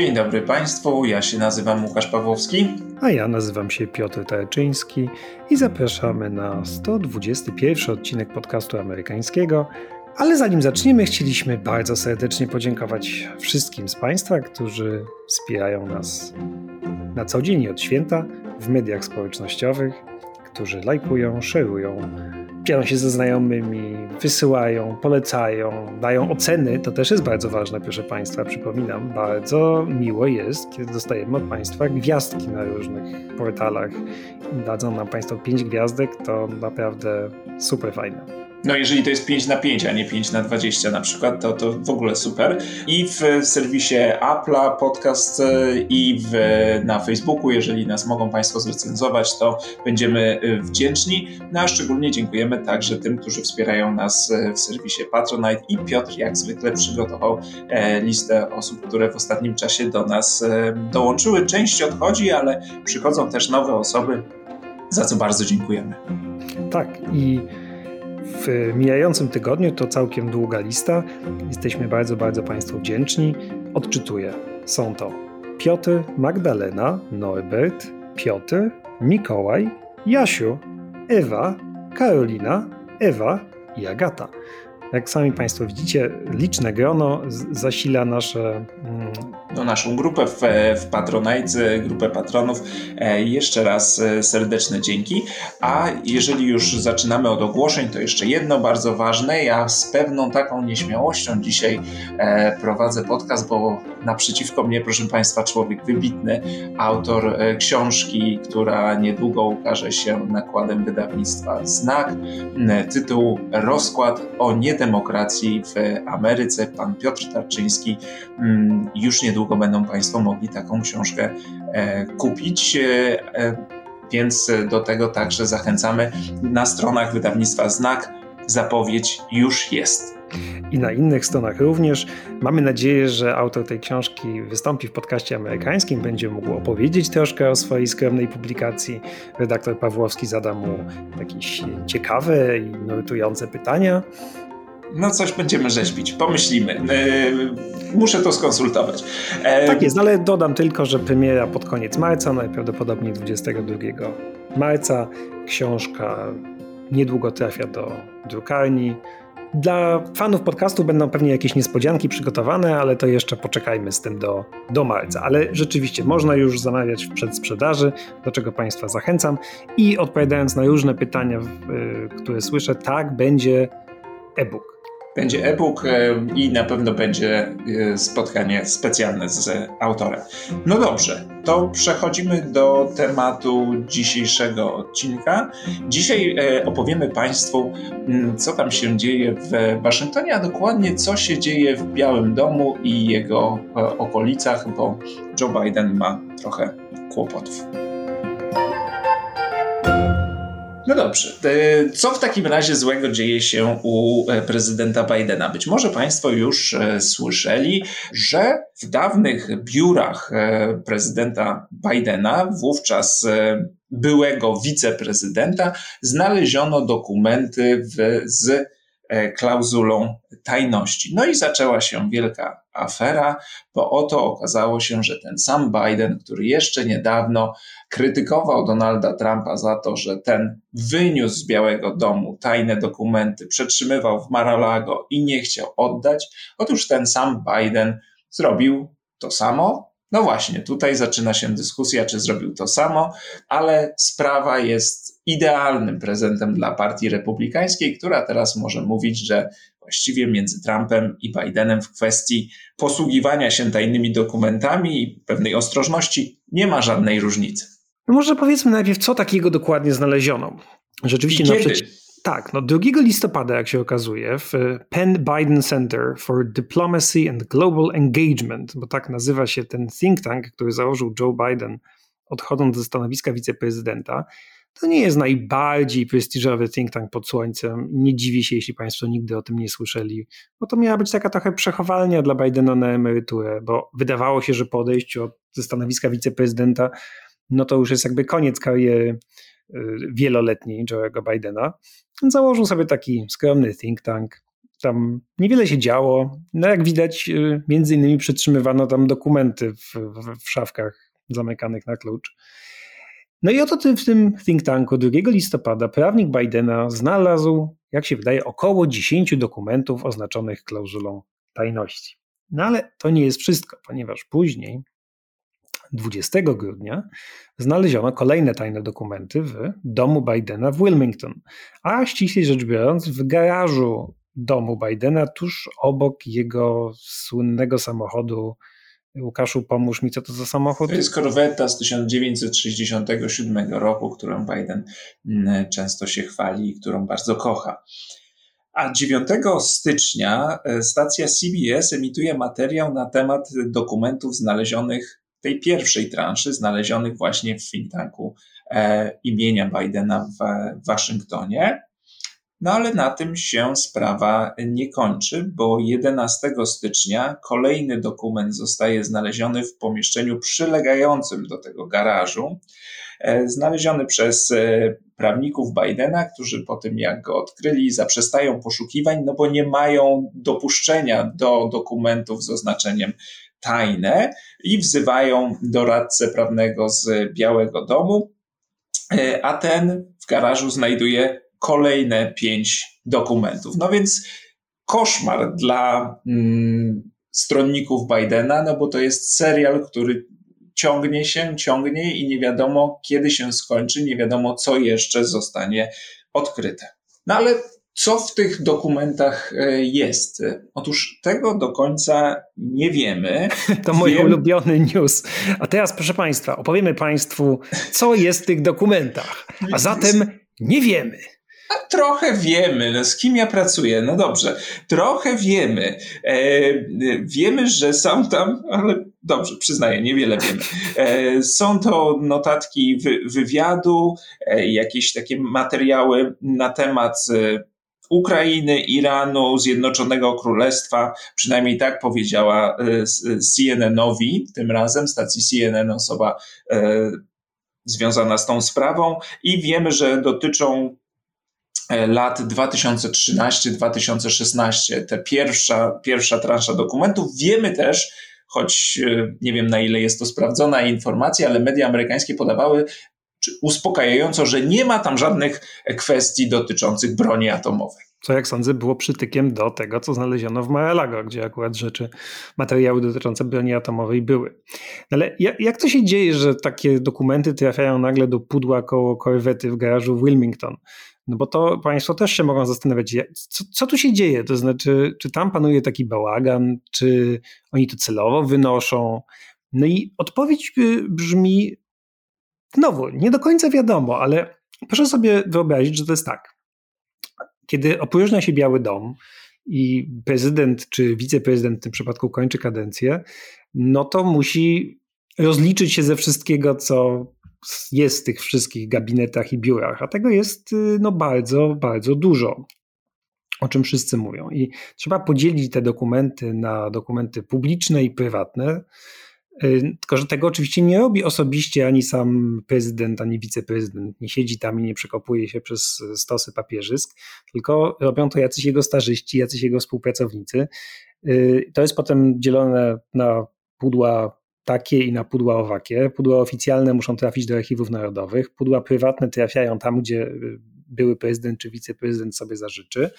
Dzień dobry Państwu, ja się nazywam Łukasz Pawłowski. A ja nazywam się Piotr Tarczyński i zapraszamy na 121 odcinek podcastu amerykańskiego. Ale zanim zaczniemy, chcieliśmy bardzo serdecznie podziękować wszystkim z Państwa, którzy wspierają nas na co dzień i od święta w mediach społecznościowych, którzy lajkują, szerują, dzielą się ze znajomymi, wysyłają, polecają, dają oceny. To też jest bardzo ważne, proszę Państwa. Przypominam, bardzo miło jest, kiedy dostajemy od Państwa gwiazdki na różnych portalach. Dadzą nam Państwo 5 gwiazdek, to naprawdę super fajne. No jeżeli to jest 5 na 5, a nie 5 na 20 na przykład, to, to w ogóle super. I w serwisie Apple'a podcast e, i w, na Facebooku, jeżeli nas mogą Państwo zrecenzować, to będziemy e, wdzięczni. No a szczególnie dziękujemy także tym, którzy wspierają nas e, w serwisie Patronite i Piotr jak zwykle przygotował listę osób, które w ostatnim czasie do nas dołączyły. Część odchodzi, ale przychodzą też nowe osoby, za co bardzo dziękujemy. Tak i w mijającym tygodniu to całkiem długa lista. Jesteśmy bardzo, bardzo Państwu wdzięczni. Odczytuję. Są to Piotr, Magdalena, Norbert, Piotr, Mikołaj, Jasiu, Ewa, Karolina, Ewa i Agata. Jak sami Państwo widzicie, liczne grono zasila nasze. Mm, no, naszą grupę w, w Patronite, grupę patronów. E, jeszcze raz e, serdeczne dzięki. A jeżeli już zaczynamy od ogłoszeń, to jeszcze jedno bardzo ważne. Ja z pewną taką nieśmiałością dzisiaj e, prowadzę podcast, bo naprzeciwko mnie, proszę Państwa, człowiek wybitny, autor książki, która niedługo ukaże się nakładem wydawnictwa Znak. Tytuł Rozkład o nie demokracji w Ameryce. Pan Piotr Tarczyński. Mm, już niedługo będą Państwo mogli taką książkę e, kupić. E, e, więc do tego także zachęcamy. Na stronach wydawnictwa Znak zapowiedź już jest. I na innych stronach również. Mamy nadzieję, że autor tej książki wystąpi w podcaście amerykańskim, będzie mógł opowiedzieć troszkę o swojej skromnej publikacji. Redaktor Pawłowski zada mu jakieś ciekawe i nurtujące pytania no coś będziemy rzeźbić, pomyślimy. E, muszę to skonsultować. E, tak jest, ale dodam tylko, że premiera pod koniec marca, najprawdopodobniej 22 marca. Książka niedługo trafia do drukarni. Dla fanów podcastu będą pewnie jakieś niespodzianki przygotowane, ale to jeszcze poczekajmy z tym do, do marca. Ale rzeczywiście można już zamawiać w przedsprzedaży, do czego Państwa zachęcam. I odpowiadając na różne pytania, które słyszę, tak, będzie e-book. Będzie e-book e, i na pewno będzie e, spotkanie specjalne z autorem. No dobrze, to przechodzimy do tematu dzisiejszego odcinka. Dzisiaj e, opowiemy Państwu, mm, co tam się dzieje w Waszyngtonie, a dokładnie co się dzieje w Białym Domu i jego okolicach, bo Joe Biden ma trochę kłopotów. No dobrze. E, co w takim razie złego dzieje się u e, prezydenta Bidena? Być może Państwo już e, słyszeli, że w dawnych biurach prezydenta Bidena, wówczas byłego wiceprezydenta, znaleziono dokumenty w, z klauzulą tajności. No i zaczęła się wielka afera, bo oto okazało się, że ten sam Biden, który jeszcze niedawno krytykował Donalda Trumpa za to, że ten wyniósł z Białego Domu tajne dokumenty, przetrzymywał w Mar-a-Lago i nie chciał oddać, otóż ten sam Biden zrobił to samo. No właśnie, tutaj zaczyna się dyskusja, czy zrobił to samo, ale sprawa jest idealnym prezentem dla Partii Republikańskiej, która teraz może mówić, że właściwie między Trumpem i Bidenem w kwestii posługiwania się tajnymi dokumentami i pewnej ostrożności nie ma żadnej różnicy. No może powiedzmy najpierw, co takiego dokładnie znaleziono. Rzeczywiście na przeciw... Tak, no 2 listopada, jak się okazuje, w Penn Biden Center for Diplomacy and Global Engagement, bo tak nazywa się ten think tank, który założył Joe Biden, odchodząc ze stanowiska wiceprezydenta, to nie jest najbardziej prestiżowy think tank pod słońcem. Nie dziwię się, jeśli Państwo nigdy o tym nie słyszeli, bo to miała być taka trochę przechowalnia dla Bidena na emeryturę, bo wydawało się, że po odejściu od, ze stanowiska wiceprezydenta, no to już jest jakby koniec kariery y, wieloletniej Joe'ego Bidena. Założył sobie taki skromny think tank, tam niewiele się działo. No jak widać, y, między innymi przytrzymywano tam dokumenty w, w, w szafkach zamykanych na klucz. No i oto w tym think tanku 2 listopada prawnik Bidena znalazł, jak się wydaje, około 10 dokumentów oznaczonych klauzulą tajności. No ale to nie jest wszystko, ponieważ później 20 grudnia znaleziono kolejne tajne dokumenty w domu Bidena w Wilmington, a ściślej rzecz biorąc w garażu domu Bidena, tuż obok jego słynnego samochodu. Łukaszu, pomóż mi, co to za samochód? To jest korweta z 1967 roku, którą Biden mm, często się chwali i którą bardzo kocha. A 9 stycznia e, stacja CBS emituje materiał na temat dokumentów znalezionych tej pierwszej transzy znalezionych właśnie w think tanku e, imienia Bidena w, w Waszyngtonie. No ale na tym się sprawa nie kończy, bo 11 stycznia kolejny dokument zostaje znaleziony w pomieszczeniu przylegającym do tego garażu, e, znaleziony przez e, prawników Bidena, którzy po tym jak go odkryli zaprzestają poszukiwań, no bo nie mają dopuszczenia do dokumentów z oznaczeniem tajne i wzywają doradcę prawnego z Białego Domu, e, a ten w garażu znajduje kolejne pięć dokumentów. No więc koszmar dla mm, stronników Bidena, no bo to jest serial, który ciągnie się, ciągnie i nie wiadomo kiedy się skończy, nie wiadomo co jeszcze zostanie odkryte. No ale co w tych dokumentach e, jest? Otóż tego do końca nie wiemy. To mój Wiem... ulubiony news. A teraz, proszę Państwa, opowiemy Państwu, co jest w tych dokumentach. A zatem nie wiemy. A trochę wiemy, no z kim ja pracuję. No dobrze, trochę wiemy. E, wiemy, że są tam, ale dobrze, przyznaję, niewiele wiemy. E, są to notatki wy, wywiadu, e, jakieś takie materiały na temat e, Ukrainy, Iranu, Zjednoczonego Królestwa, przynajmniej tak powiedziała e, CNN-owi, tym razem stacji CNN osoba e, związana z tą sprawą i wiemy, że dotyczą e, lat 2013-2016, te pierwsza, pierwsza transza dokumentów. Wiemy też, choć nie wiem na ile jest to sprawdzona informacja, ale media amerykańskie podawały, uspokajająco, że nie ma tam żadnych kwestii dotyczących broni atomowej. Co, jak sądzę, było przytykiem do tego, co znaleziono w Mar-a-Lago, gdzie akurat rzeczy, materiały dotyczące broni atomowej były. No ale jak, jak to się dzieje, że takie dokumenty trafiają nagle do pudła koło korwety w garażu w Wilmington? No bo to Państwo też się mogą zastanawiać, co, co tu się dzieje? To znaczy, czy tam panuje taki bałagan, czy oni to celowo wynoszą? No i odpowiedź brzmi Znowu, nie do końca wiadomo, ale proszę sobie wyobrazić, że to jest tak. Kiedy opróżnia się Biały Dom i prezydent czy wiceprezydent w tym przypadku kończy kadencję, no to musi rozliczyć się ze wszystkiego, co jest w tych wszystkich gabinetach i biurach, a tego jest no, bardzo, bardzo dużo o czym wszyscy mówią. I trzeba podzielić te dokumenty na dokumenty publiczne i prywatne. Y, tylko, że tego oczywiście nie robi osobiście ani sam prezydent, ani wiceprezydent. Nie siedzi tam i nie przekopuje się przez stosy papierzysk, tylko robią to jacyś jego starzyści, jacyś jego współpracownicy. Y, to jest potem dzielone na pudła takie i na pudła owakie. Pudła oficjalne muszą trafić do archiwów narodowych, pudła prywatne trafiają tam, gdzie y, były prezydent czy wiceprezydent sobie zażyczy.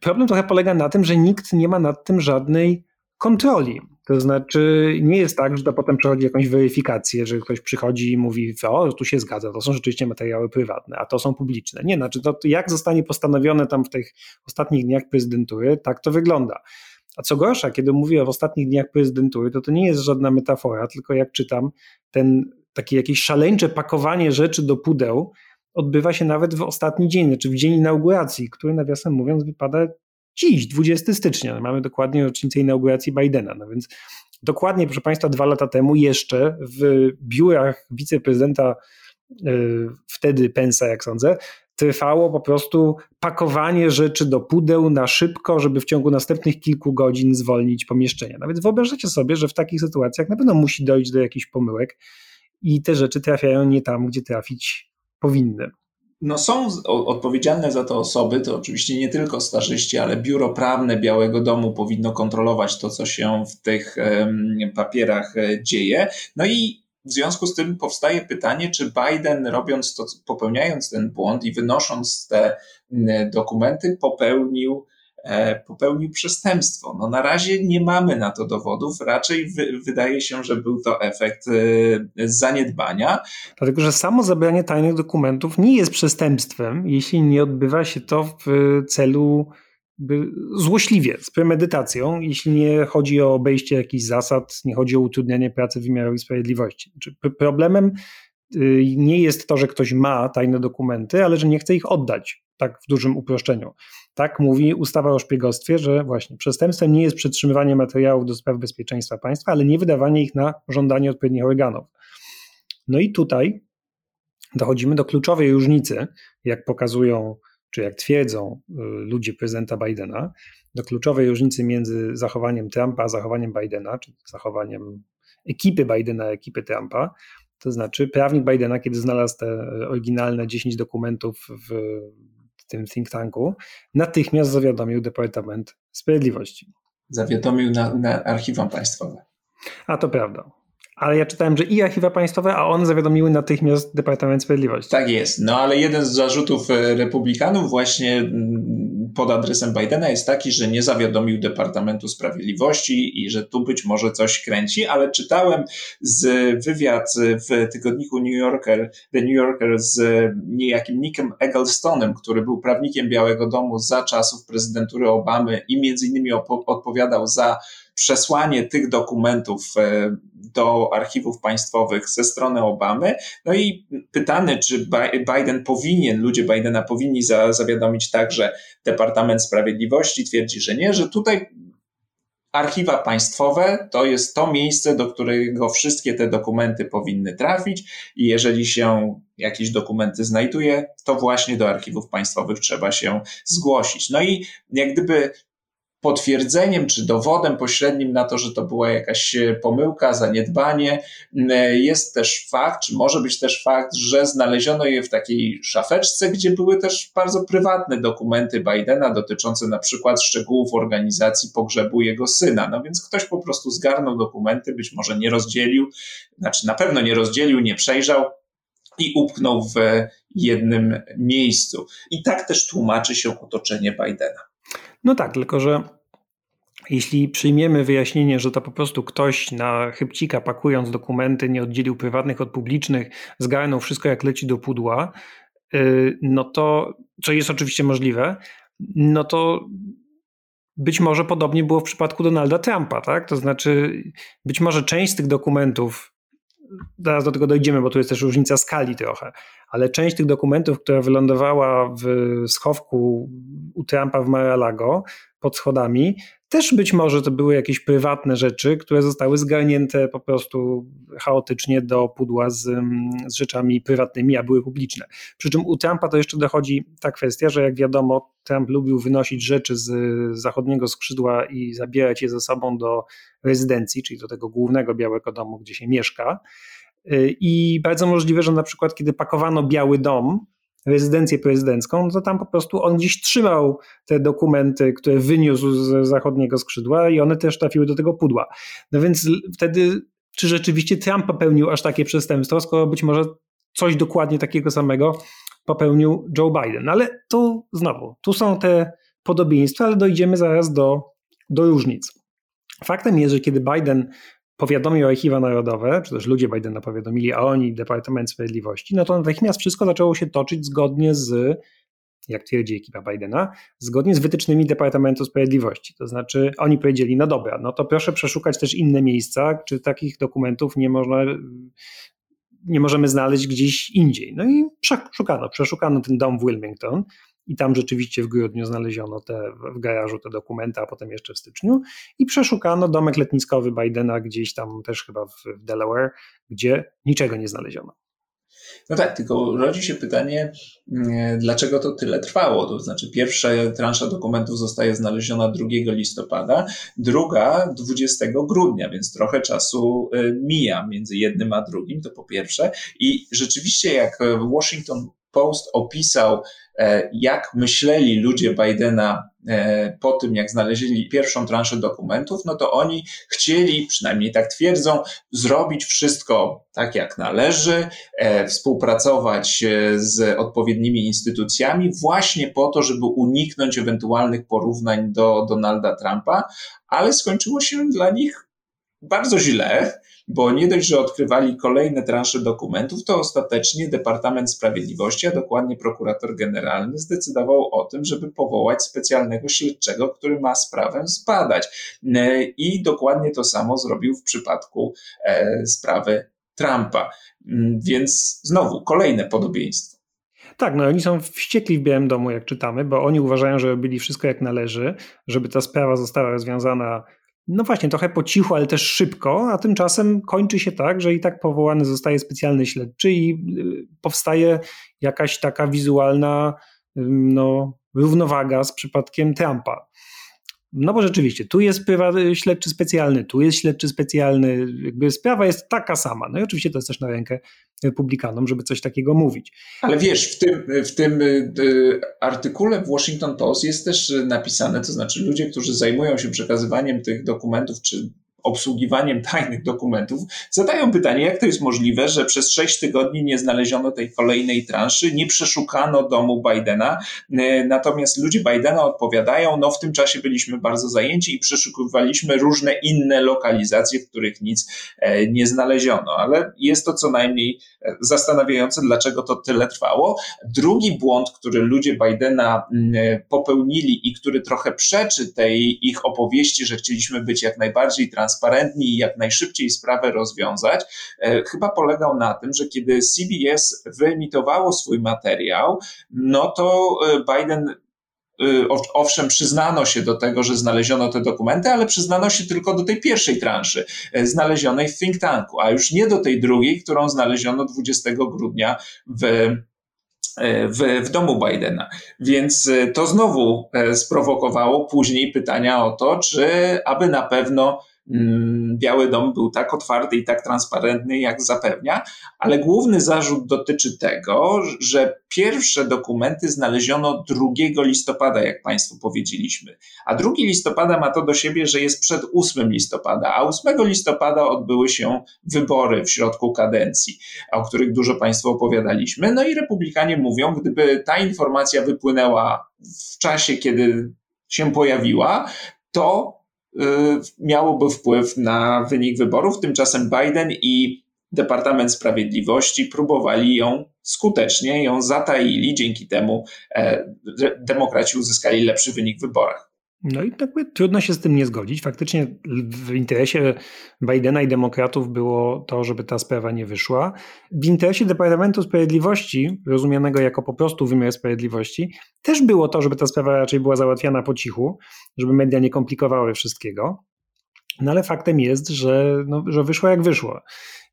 Problem trochę polega na tym, że nikt nie ma nad tym żadnej kontroli. To znaczy, nie jest tak, że to potem przechodzi jakąś weryfikację, że ktoś przychodzi i mówi, o, tu się zgadza, to są rzeczywiście materiały prywatne, a to są publiczne. Nie, znaczy, to jak zostanie postanowione tam w tych ostatnich dniach prezydentury, tak to wygląda. A co gorsza, kiedy mówię o ostatnich dniach prezydentury, to to nie jest żadna metafora, tylko jak czytam, ten takie jakieś szaleńcze pakowanie rzeczy do pudeł odbywa się nawet w ostatni dzień, znaczy w dzień inauguracji, który nawiasem mówiąc wypada dziś, 20 stycznia, mamy dokładnie rocznicę inauguracji Bidena, no więc dokładnie, proszę Państwa, dwa lata temu jeszcze w biurach wiceprezydenta yy, wtedy Pensa, jak sądzę, trwało po prostu pakowanie rzeczy do pudeł na szybko, żeby w ciągu następnych kilku godzin zwolnić pomieszczenia. No więc wyobrażacie sobie, że w takich sytuacjach na pewno musi dojść do jakichś pomyłek i te rzeczy trafiają nie tam, gdzie trafić powinny. No są odpowiedzialne za to osoby, to oczywiście nie tylko starzyści, ale biuro prawne Białego Domu powinno kontrolować to, co się w tych papierach e, dzieje. No i w związku z tym powstaje pytanie, czy Biden, robiąc to, popełniając ten błąd i wynosząc te dokumenty, popełnił popełnił przestępstwo. No na razie nie mamy na to dowodów, raczej wy, wydaje się, że był to efekt e, zaniedbania. Dlatego, że samo zabranie tajnych dokumentów nie jest przestępstwem, jeśli nie odbywa się to w celu złośliwie, z premedytacją, jeśli nie chodzi o obejście jakichś zasad, nie chodzi o utrudnianie pracy wymiarowej sprawiedliwości. Znaczy, problemem y, nie jest to, że ktoś ma tajne dokumenty, ale że nie chce ich oddać, tak w dużym uproszczeniu. Tak mówi ustawa o szpiegostwie, że właśnie przestępstwem nie jest przetrzymywanie materiałów do spraw bezpieczeństwa państwa, ale nie wydawanie ich na żądanie odpowiednich organów. No i tutaj dochodzimy do kluczowej różnicy, jak pokazują, czy jak twierdzą y, ludzie prezydenta Bidena, do kluczowej różnicy między zachowaniem Trumpa a zachowaniem Bidena, czy zachowaniem ekipy Bidena ekipy Trumpa. To znaczy, prawnik Bidena, kiedy znalazł te oryginalne 10 dokumentów w w tym think tanku, natychmiast zawiadomił Departament Sprawiedliwości. Zawiadomił na, na archiwa państwowe. A to prawda. Ale ja czytałem, że i archiwa państwowe, a one zawiadomiły natychmiast Departament Sprawiedliwości. Tak jest. No ale jeden z zarzutów e, republikanów właśnie pod adresem Bidena jest taki, że nie zawiadomił Departamentu Sprawiedliwości i że tu być może coś kręci, ale czytałem z wywiad w tygodniku New Yorker, The New Yorker z niejakim Nickiem Egglestonem, który był prawnikiem Białego Domu za czasów prezydentury Obamy i między innymi odpowiadał za przesłanie tych dokumentów e, do archiwów państwowych ze strony Obamy. No i pytany, czy Biden powinien, ludzie Bidena powinni za, zawiadomić także Departament Sprawiedliwości, twierdzi, że nie, że tutaj archiwa państwowe to jest to miejsce, do którego wszystkie te dokumenty powinny trafić i jeżeli się jakieś dokumenty znajduje, to właśnie do archiwów państwowych trzeba się zgłosić. No i jak gdyby potwierdzeniem czy dowodem pośrednim na to, że to była jakaś e, pomyłka, zaniedbanie, e, jest też fakt, czy może być też fakt, że znaleziono je w takiej szafeczce, gdzie były też bardzo prywatne dokumenty Bidena dotyczące na przykład szczegółów organizacji pogrzebu jego syna. No więc ktoś po prostu zgarnął dokumenty, być może nie rozdzielił, znaczy na pewno nie rozdzielił, nie przejrzał, i upchnął w jednym miejscu. I tak też tłumaczy się otoczenie Bidena. No tak, tylko że jeśli przyjmiemy wyjaśnienie, że to po prostu ktoś na chybcika pakując dokumenty nie oddzielił prywatnych od publicznych, zgarnął wszystko jak leci do pudła, y, no to, co jest oczywiście możliwe, no to być może podobnie było w przypadku Donalda Trumpa, tak? To znaczy, być może część z tych dokumentów, zaraz do tego dojdziemy, bo tu jest też różnica skali trochę, ale część tych dokumentów, która wylądowała w schowku u Trumpa w Mar-a-Lago pod schodami, też być może to były jakieś prywatne rzeczy, które zostały zgarnięte po prostu chaotycznie do pudła z, z rzeczami prywatnymi, a były publiczne. Przy czym u Trumpa to jeszcze dochodzi ta kwestia, że jak wiadomo, Trump lubił wynosić rzeczy z zachodniego skrzydła i zabierać je ze sobą do rezydencji, czyli do tego głównego Białego Domu, gdzie się mieszka. I bardzo możliwe, że na przykład, kiedy pakowano Biały Dom, rezydencję prezydencką, no to tam po prostu on gdzieś trzymał te dokumenty, które wyniósł z zachodniego skrzydła i one też trafiły do tego pudła. No więc wtedy, czy rzeczywiście Trump popełnił aż takie przestępstwo, skoro być może coś dokładnie takiego samego popełnił Joe Biden. No ale tu znowu, tu są te podobieństwa, ale dojdziemy zaraz do, do różnic. Faktem jest, że kiedy Biden powiadomił archiwa narodowe, czy też ludzie Bidena powiadomili, a oni Departament Sprawiedliwości, no to natychmiast wszystko zaczęło się toczyć zgodnie z, jak twierdzi ekipa Bidena, zgodnie z wytycznymi Departamentu Sprawiedliwości. To znaczy oni powiedzieli, no dobra, no to proszę przeszukać też inne miejsca, czy takich dokumentów nie można nie możemy znaleźć gdzieś indziej. No i przeszukano, przeszukano ten dom w Wilmington, i tam rzeczywiście w grudniu znaleziono te, w garażu te dokumenty, a potem jeszcze w styczniu i przeszukano domek letniskowy Bidena gdzieś tam też chyba w, w Delaware, gdzie niczego nie znaleziono. No tak, tylko rodzi się pytanie, mm, dlaczego to tyle trwało? To znaczy, pierwsza transza dokumentów zostaje znaleziona 2 listopada, druga 20 grudnia, więc trochę czasu y, mija między jednym a drugim, to po pierwsze. I rzeczywiście, jak Washington Post opisał, e, jak myśleli ludzie Bidena e, po tym, jak znaleźli pierwszą transzę dokumentów, no to oni chcieli, przynajmniej tak twierdzą, zrobić wszystko tak, jak należy, e, współpracować z odpowiednimi instytucjami, właśnie po to, żeby uniknąć ewentualnych porównań do Donalda Trumpa, ale skończyło się dla nich bardzo źle bo nie dość, że odkrywali kolejne transze dokumentów, to ostatecznie Departament Sprawiedliwości, a dokładnie prokurator generalny, zdecydował o tym, żeby powołać specjalnego śledczego, który ma sprawę zbadać. E, I dokładnie to samo zrobił w przypadku e, sprawy Trumpa. Mm, więc znowu kolejne podobieństwo. Tak, no oni są wściekli w Białym Domu, jak czytamy, bo oni uważają, że robili wszystko jak należy, żeby ta sprawa została rozwiązana no właśnie, trochę po cichu, ale też szybko, a tymczasem kończy się tak, że i tak powołany zostaje specjalny śledczy i y, powstaje jakaś taka wizualna no, równowaga z przypadkiem Trumpa. No bo rzeczywiście, tu jest śledczy specjalny, tu jest śledczy specjalny, jakby sprawa jest taka sama. No i oczywiście to jest też na rękę republikanom, żeby coś takiego mówić. Ale wiesz, w tym, w tym y, artykule w Washington Post jest też napisane, to znaczy ludzie, którzy zajmują się przekazywaniem tych dokumentów, czy obsługiwaniem tajnych dokumentów, zadają pytanie, jak to jest możliwe, że przez sześć tygodni nie znaleziono tej kolejnej transzy, nie przeszukano domu Bidena, e, natomiast ludzie Bidena odpowiadają, no w tym czasie byliśmy bardzo zajęci i przeszukiwaliśmy różne inne lokalizacje, w których nic e, nie znaleziono, ale jest to co najmniej e, zastanawiające, dlaczego to tyle trwało. Drugi błąd, który ludzie Bidena popełnili i który trochę przeczy tej ich opowieści, że chcieliśmy być jak najbardziej transparentni, transparentni i jak najszybciej sprawę rozwiązać, e, chyba polegał na tym, że kiedy CBS wyemitowało swój materiał, no to e, Biden e, Owszem, przyznano się do tego, że znaleziono te dokumenty, ale przyznano się tylko do tej pierwszej transzy, znalezionej w think tanku, a już nie do tej drugiej, którą znaleziono 20 grudnia w w, w domu Bidena. Więc to znowu sprowokowało później pytania o to, czy aby na pewno Biały Dom był tak otwarty i tak transparentny, jak zapewnia, ale główny zarzut dotyczy tego, że pierwsze dokumenty znaleziono 2 listopada, jak Państwu powiedzieliśmy. A 2 listopada ma to do siebie, że jest przed 8 listopada, a 8 listopada odbyły się wybory w środku kadencji, o których dużo Państwu opowiadaliśmy. No i republikanie mówią, gdyby ta informacja wypłynęła w czasie, kiedy się pojawiła, to miałoby wpływ na wynik wyborów. Tymczasem Biden i Departament Sprawiedliwości próbowali ją skutecznie, ją zataili. Dzięki temu e, demokraci uzyskali lepszy wynik w wyborach. No i jakby trudno się z tym nie zgodzić. Faktycznie w interesie Bidena i demokratów było to, żeby ta sprawa nie wyszła. W interesie Departamentu Sprawiedliwości, rozumianego jako po prostu wymiar sprawiedliwości, też było to, żeby ta sprawa raczej była załatwiana po cichu, żeby media nie komplikowały wszystkiego. No ale faktem jest, że, no, że wyszło jak wyszło.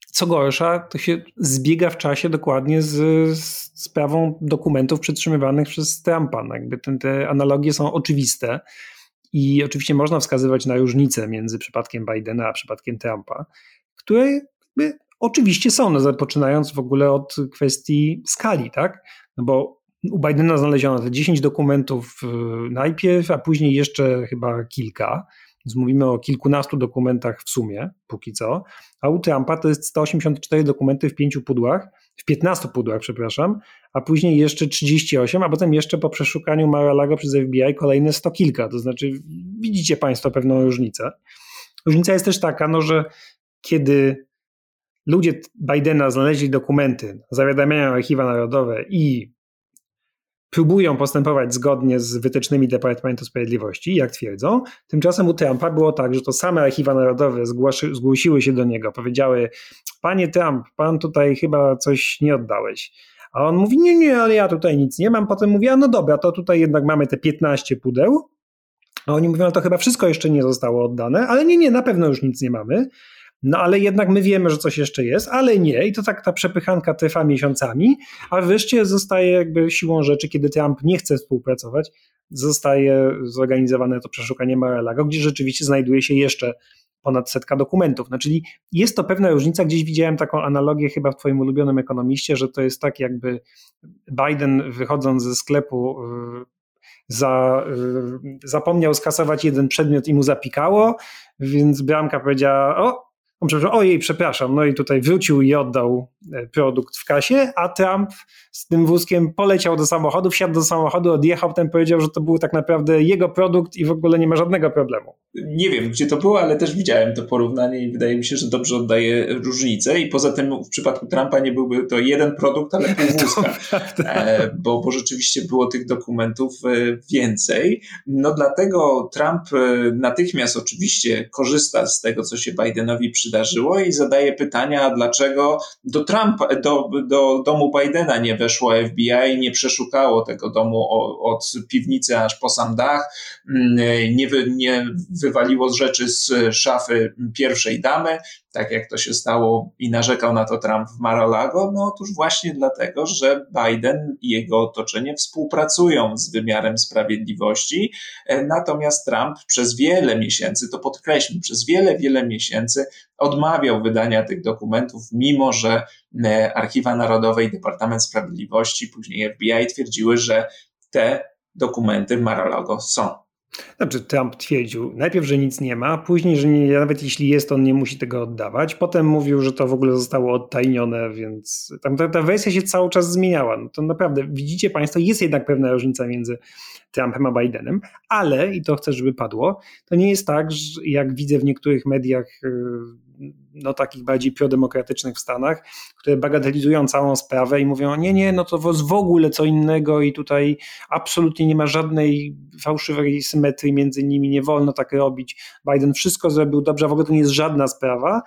Co gorsza, to się zbiega w czasie dokładnie z, z sprawą dokumentów przetrzymywanych przez Trumpa. No jakby te analogie są oczywiste. I oczywiście można wskazywać na różnice między przypadkiem Bidena a przypadkiem Trumpa, które oczywiście są, no, zaczynając w ogóle od kwestii skali, tak? No bo u Bidena znaleziono te 10 dokumentów y, najpierw, a później jeszcze chyba kilka. Więc mówimy o kilkunastu dokumentach w sumie, póki co. A u Trumpa to jest 184 dokumenty w pięciu pudłach, w 15 pudłach, przepraszam, a później jeszcze 38, a potem jeszcze po przeszukaniu Mar-a-Lago przez FBI kolejne 100 kilka. To znaczy, widzicie Państwo pewną różnicę. Różnica jest też taka, no, że kiedy ludzie Bidena znaleźli dokumenty, zawiadamiają archiwa narodowe i próbują postępować zgodnie z wytycznymi Departamentu Sprawiedliwości, jak twierdzą. Tymczasem u Trumpa było tak, że to same archiwa narodowe zgłoszy, zgłosiły się do niego, powiedziały: Panie Trump, pan tutaj chyba coś nie oddałeś. A on mówi: Nie, nie, ale ja tutaj nic nie mam. Potem mówi: A no dobra, to tutaj jednak mamy te 15 pudeł. A oni mówią: No to chyba wszystko jeszcze nie zostało oddane, ale nie, nie, na pewno już nic nie mamy. No ale jednak my wiemy, że coś jeszcze jest, ale nie. I to tak ta przepychanka trwa miesiącami, a wreszcie zostaje jakby siłą rzeczy, kiedy Trump nie chce współpracować, zostaje zorganizowane to przeszukanie Mar-a-Lago, gdzie rzeczywiście znajduje się jeszcze ponad setka dokumentów. No, czyli jest to pewna różnica. Gdzieś widziałem taką analogię chyba w Twoim ulubionym ekonomiście, że to jest tak, jakby Biden wychodząc ze sklepu za, zapomniał skasować jeden przedmiot i mu zapikało, więc bramka powiedziała: O, on przepraszam, ojej, przepraszam, no i tutaj wrócił i oddał e, produkt w kasie, a Trump z tym wózkiem poleciał do samochodu, wsiadł do samochodu, odjechał, potem powiedział, że to był tak naprawdę jego produkt i w ogóle nie ma żadnego problemu. Nie wiem, gdzie to było, ale też widziałem to porównanie i wydaje mi się, że dobrze oddaje różnicę. I poza tym w przypadku Trumpa nie byłby to jeden produkt, ale pół wózka, e, bo, bo rzeczywiście było tych dokumentów e, więcej. No dlatego Trump natychmiast oczywiście korzysta z tego, co się Bidenowi przyda wydarzyło i zadaje pytania, dlaczego do Trumpa, do, do domu Bidena nie weszło FBI, nie przeszukało tego domu od piwnicy aż po sam dach, mm, nie, wy, nie wywaliło rzeczy z szafy pierwszej damy, tak jak to się stało i narzekał na to Trump w Mar-a-Lago, no otóż właśnie dlatego, że Biden i jego otoczenie współpracują z wymiarem sprawiedliwości, e, natomiast Trump przez wiele miesięcy, to podkreślmy, przez wiele, wiele miesięcy odmawiał wydania tych dokumentów, mimo że e, Archiwa Narodowe i Departament Sprawiedliwości, później FBI twierdziły, że te dokumenty Mar-a-Lago są. Znaczy, Trump twierdził najpierw, że nic nie ma, później, że nie, nawet jeśli jest, on nie musi tego oddawać. Potem mówił, że to w ogóle zostało odtajnione, więc tam ta, ta wersja się cały czas zmieniała. No to naprawdę, widzicie Państwo, jest jednak pewna różnica między Trumpem a Bidenem, ale, i to chcę, żeby padło, to nie jest tak, że jak widzę w niektórych mediach y, no, takich bardziej prodemokratycznych w Stanach, które bagatelizują całą sprawę i mówią, nie, nie, no to w ogóle co innego i tutaj absolutnie nie ma żadnej fałszywej symetrii między nimi, nie wolno tak robić. Biden wszystko zrobił dobrze, a w ogóle to nie jest żadna sprawa.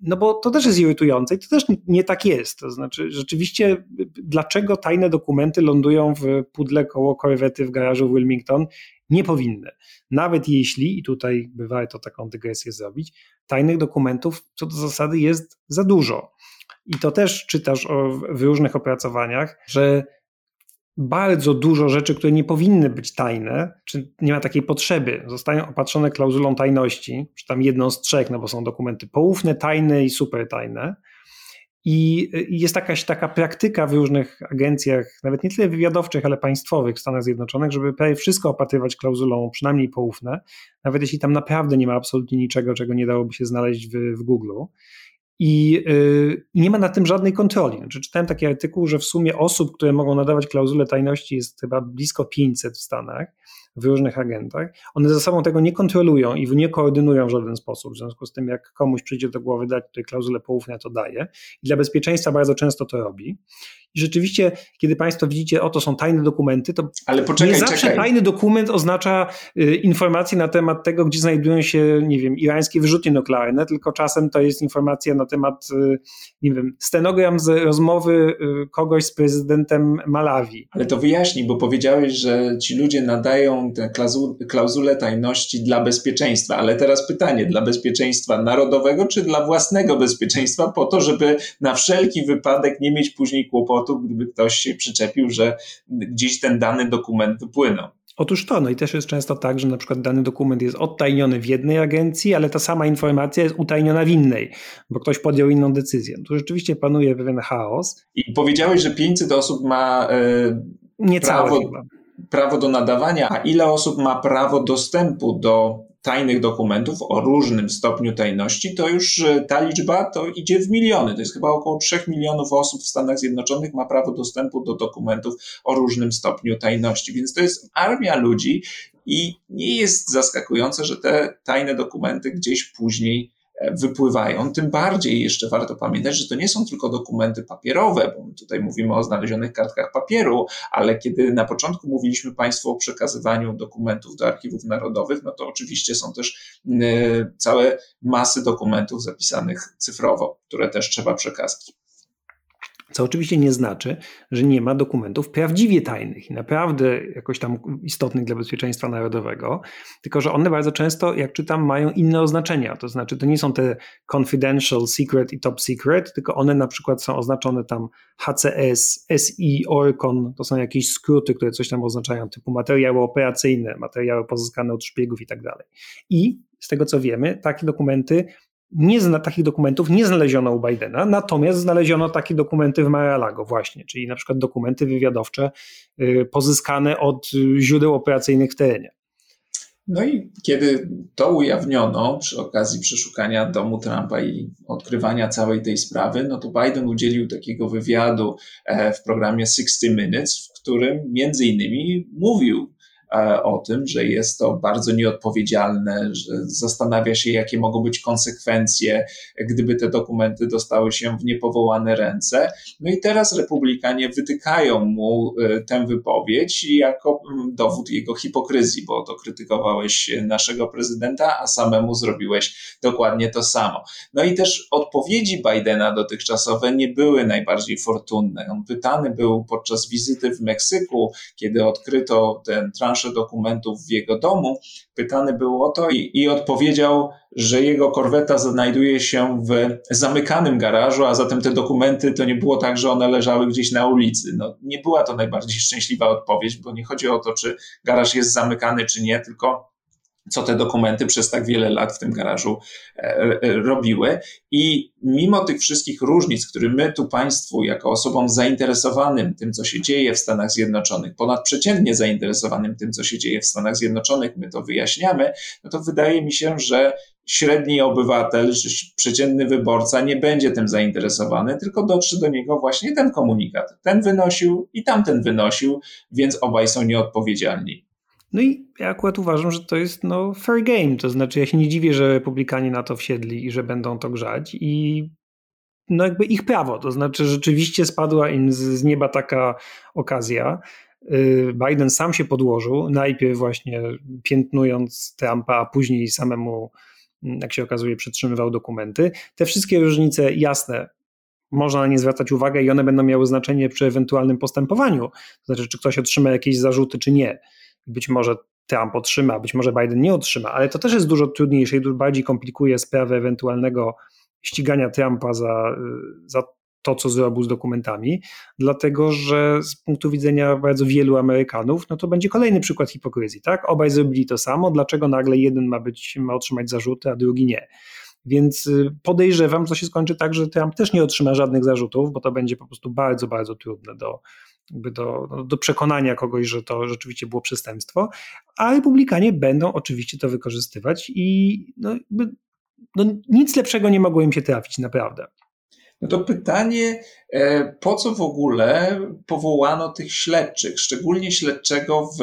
No bo to też jest irytujące i to też nie tak jest. To znaczy, rzeczywiście, dlaczego tajne dokumenty lądują w pudle koło korwety w garażu w Wilmington? Nie powinny. Nawet jeśli, i tutaj by warto taką dygresję zrobić, tajnych dokumentów co do zasady jest za dużo. I to też czytasz o, w różnych opracowaniach, że bardzo dużo rzeczy, które nie powinny być tajne, czy nie ma takiej potrzeby, zostają opatrzone klauzulą tajności, czy tam jedną z trzech, no bo są dokumenty poufne, tajne i super tajne. I jest jakaś taka praktyka w różnych agencjach, nawet nie tyle wywiadowczych, ale państwowych w Stanach Zjednoczonych, żeby prawie wszystko opatrywać klauzulą przynajmniej poufne, nawet jeśli tam naprawdę nie ma absolutnie niczego, czego nie dałoby się znaleźć w, w Google. I, yy, nie ma na tym żadnej kontroli. Znaczy, czytałem taki artykuł, że w sumie osób, które mogą nadawać klauzulę tajności jest chyba blisko 500 w Stanach w różnych agentach. One ze sobą tego nie kontrolują i nie koordynują w żaden sposób. W związku z tym, jak komuś przyjdzie do głowy dać tutaj klauzulę poufne, to daje. I dla bezpieczeństwa bardzo często to robi. I rzeczywiście, kiedy Państwo widzicie, o to są tajne dokumenty, to Ale poczekaj, nie zawsze czekaj. tajny dokument oznacza y, informacje na temat tego, gdzie znajdują się, nie wiem, irańskie wyrzutnie nuklearne, tylko czasem to jest informacja na temat, y, nie wiem, stenogram z rozmowy y, kogoś z prezydentem Malawi. Ale to wyjaśnij, bo powiedziałeś, że ci ludzie nadają tę klauzulę tajności dla bezpieczeństwa, ale teraz pytanie, dla bezpieczeństwa narodowego czy dla własnego bezpieczeństwa, po to, żeby na wszelki wypadek nie mieć później kłopotu gdyby ktoś się przyczepił, że gdzieś ten dany dokument wypłynął. Otóż to, no i też jest często tak, że na przykład dany dokument jest odtajniony w jednej agencji, ale ta sama informacja jest utajniona w innej, bo ktoś podjął inną decyzję. Tu rzeczywiście panuje pewien chaos. I powiedziałeś, że 500 osób ma yy, prawo, prawo do nadawania, a ile osób ma prawo dostępu do tajnych dokumentów o różnym stopniu tajności, to już e, ta liczba to idzie w miliony. To jest chyba około 3 milionów osób w Stanach Zjednoczonych ma prawo dostępu do dokumentów o różnym stopniu tajności. Więc to jest armia ludzi i nie jest zaskakujące, że te tajne dokumenty gdzieś później wypływają. Tym bardziej jeszcze warto pamiętać, że to nie są tylko dokumenty papierowe, bo tutaj mówimy o znalezionych kartkach papieru, ale kiedy na początku mówiliśmy Państwu o przekazywaniu dokumentów do archiwów narodowych, no to oczywiście są też y, całe masy dokumentów zapisanych cyfrowo, które też trzeba przekazać. Co oczywiście nie znaczy, że nie ma dokumentów prawdziwie tajnych i naprawdę jakoś tam istotnych dla bezpieczeństwa narodowego, tylko że one bardzo często, jak czytam, mają inne oznaczenia. To znaczy, to nie są te confidential, secret i top secret, tylko one na przykład są oznaczone tam HCS, SI, ORCON, to są jakieś skróty, które coś tam oznaczają, typu materiały operacyjne, materiały pozyskane od szpiegów i tak dalej. I z tego co wiemy, takie dokumenty nie zna, takich dokumentów nie znaleziono u Bidena, natomiast znaleziono takie dokumenty w Mar-a-Lago właśnie, czyli na przykład dokumenty wywiadowcze y, pozyskane od źródeł operacyjnych w terenie. No i kiedy to ujawniono przy okazji przeszukania domu Trumpa i odkrywania całej tej sprawy, no to Biden udzielił takiego wywiadu e, w programie 60 Minutes, w którym między innymi mówił o tym, że jest to bardzo nieodpowiedzialne, że zastanawia się, jakie mogą być konsekwencje, gdyby te dokumenty dostały się w niepowołane ręce. No i teraz republikanie wytykają mu e, tę wypowiedź jako mm, dowód jego hipokryzji, bo to krytykowałeś naszego prezydenta, a samemu zrobiłeś dokładnie to samo. No i też odpowiedzi Bidena dotychczasowe nie były najbardziej fortunne. On pytany był podczas wizyty w Meksyku, kiedy odkryto ten transz dokumentów w jego domu. Pytany był o to i, i odpowiedział, że jego korweta znajduje się w zamykanym garażu, a zatem te dokumenty to nie było tak, że one leżały gdzieś na ulicy. No, nie była to najbardziej szczęśliwa odpowiedź, bo nie chodzi o to, czy garaż jest zamykany, czy nie, tylko co te dokumenty przez tak wiele lat w tym garażu e, e, robiły. I mimo tych wszystkich różnic, które my tu Państwu, jako osobom zainteresowanym tym, co się dzieje w Stanach Zjednoczonych, ponadprzeciętnie zainteresowanym tym, co się dzieje w Stanach Zjednoczonych, my to wyjaśniamy, no to wydaje mi się, że średni obywatel, czy przeciętny wyborca nie będzie tym zainteresowany, tylko dotrze do niego właśnie ten komunikat. Ten wynosił i tamten wynosił, więc obaj są nieodpowiedzialni. No i ja akurat uważam, że to jest no, fair game, to znaczy ja się nie dziwię, że republikanie na to wsiedli i że będą to grzać i no jakby ich prawo, to znaczy rzeczywiście spadła im z, z nieba taka okazja. Y, Biden sam się podłożył, najpierw właśnie piętnując Trumpa, a później samemu, jak się okazuje, przetrzymywał dokumenty. Te wszystkie różnice jasne, można na nie zwracać uwagę i one będą miały znaczenie przy ewentualnym postępowaniu. To znaczy, czy ktoś otrzyma jakieś zarzuty, czy nie być może Trump otrzyma, być może Biden nie otrzyma, ale to też jest dużo trudniejsze i dużo bardziej komplikuje sprawę ewentualnego ścigania Trumpa za, za to, co zrobił z dokumentami, dlatego że z punktu widzenia bardzo wielu Amerykanów, no to będzie kolejny przykład hipokryzji, tak? Obaj zrobili to samo, dlaczego nagle jeden ma być, ma otrzymać zarzuty, a drugi nie? Więc y, podejrzewam, to się skończy tak, że Trump też nie otrzyma żadnych zarzutów, bo to będzie po prostu bardzo, bardzo trudne do, do, no, do przekonania kogoś, że to rzeczywiście było przestępstwo, a republikanie będą oczywiście to wykorzystywać i no, no, nic lepszego nie mogło im się trafić, naprawdę. No to pytanie, e, po co w ogóle powołano tych śledczych, szczególnie śledczego w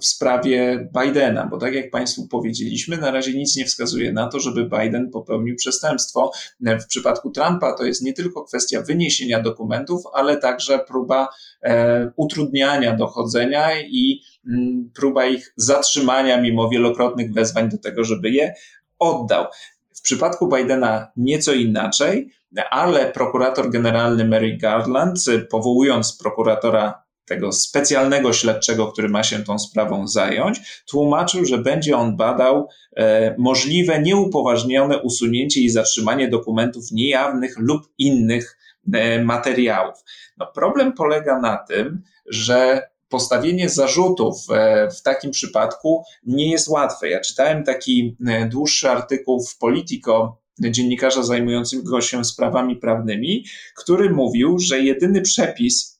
w sprawie Bidena, bo tak jak Państwu powiedzieliśmy, na razie nic nie wskazuje na to, żeby Biden popełnił przestępstwo. W przypadku Trumpa to jest nie tylko kwestia wyniesienia dokumentów, ale także próba e, utrudniania dochodzenia i m, próba ich zatrzymania mimo wielokrotnych wezwań do tego, żeby je oddał. W przypadku Bidena nieco inaczej, ale prokurator generalny Mary Garland, powołując prokuratora tego specjalnego śledczego, który ma się tą sprawą zająć, tłumaczył, że będzie on badał e, możliwe nieupoważnione usunięcie i zatrzymanie dokumentów niejawnych lub innych e, materiałów. No, problem polega na tym, że postawienie zarzutów e, w takim przypadku nie jest łatwe. Ja czytałem taki e, dłuższy artykuł w Politico dziennikarza zajmującego się sprawami prawnymi, który mówił, że jedyny przepis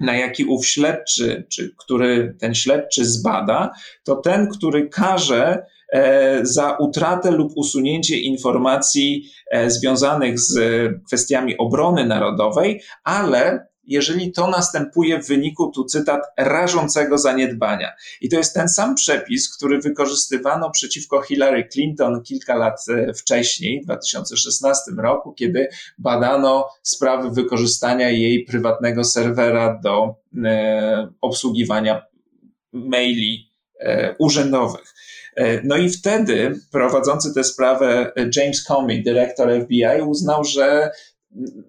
na jaki ów śledczy, czy który ten śledczy zbada, to ten, który każe e, za utratę lub usunięcie informacji e, związanych z kwestiami obrony narodowej, ale jeżeli to następuje w wyniku, tu cytat, rażącego zaniedbania. I to jest ten sam przepis, który wykorzystywano przeciwko Hillary Clinton kilka lat e, wcześniej, w 2016 roku, kiedy badano sprawy wykorzystania jej prywatnego serwera do e, obsługiwania maili e, urzędowych. E, no i wtedy prowadzący tę sprawę James Comey, dyrektor FBI, uznał, że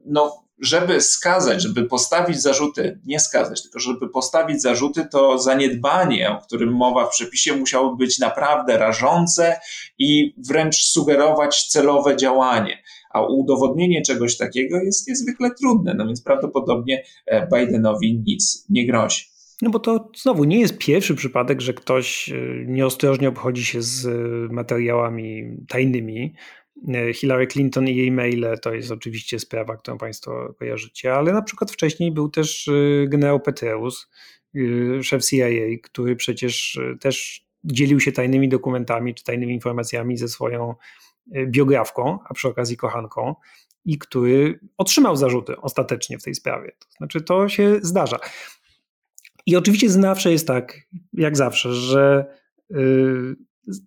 no, żeby skazać, żeby postawić zarzuty, nie skazać, tylko żeby postawić zarzuty, to zaniedbanie, o którym mowa w przepisie, musiało być naprawdę rażące i wręcz sugerować celowe działanie. A udowodnienie czegoś takiego jest niezwykle trudne, no więc prawdopodobnie e, Bidenowi nic nie grozi. No bo to znowu nie jest pierwszy przypadek, że ktoś e, nieostrożnie obchodzi się z e, materiałami tajnymi. E, Hillary Clinton i jej maile to jest oczywiście sprawa, którą Państwo kojarzycie, ale na przykład wcześniej był też generał Petraeus, szef CIA, który przecież też dzielił się tajnymi dokumentami czy tajnymi informacjami ze swoją biografką, a przy okazji kochanką i który otrzymał zarzuty ostatecznie w tej sprawie. To znaczy, to się zdarza. I oczywiście zawsze jest tak, jak zawsze, że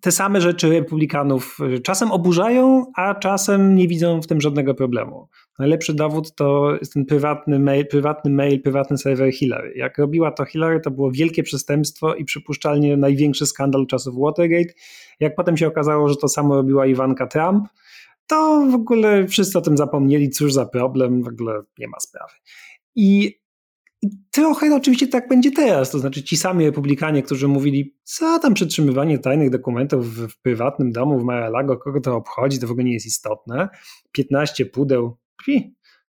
te same rzeczy republikanów y, czasem oburzają, a czasem nie widzą w tym żadnego problemu. Najlepszy dowód to jest ten prywatny mail, prywatny, mail, prywatny serwer Hillary. Jak robiła to Hillary, to było wielkie przestępstwo i przypuszczalnie największy skandal czasów Watergate. Jak potem się okazało, że to samo robiła Iwanka Trump, to w ogóle wszyscy o tym zapomnieli, cóż za problem, w ogóle nie ma sprawy. I trochę oczywiście tak będzie teraz, to znaczy ci sami republikanie, którzy mówili, co tam przetrzymywanie tajnych dokumentów w, w prywatnym domu w Mar-a-Lago, kogo to obchodzi, to w ogóle nie jest istotne. 15 pudeł,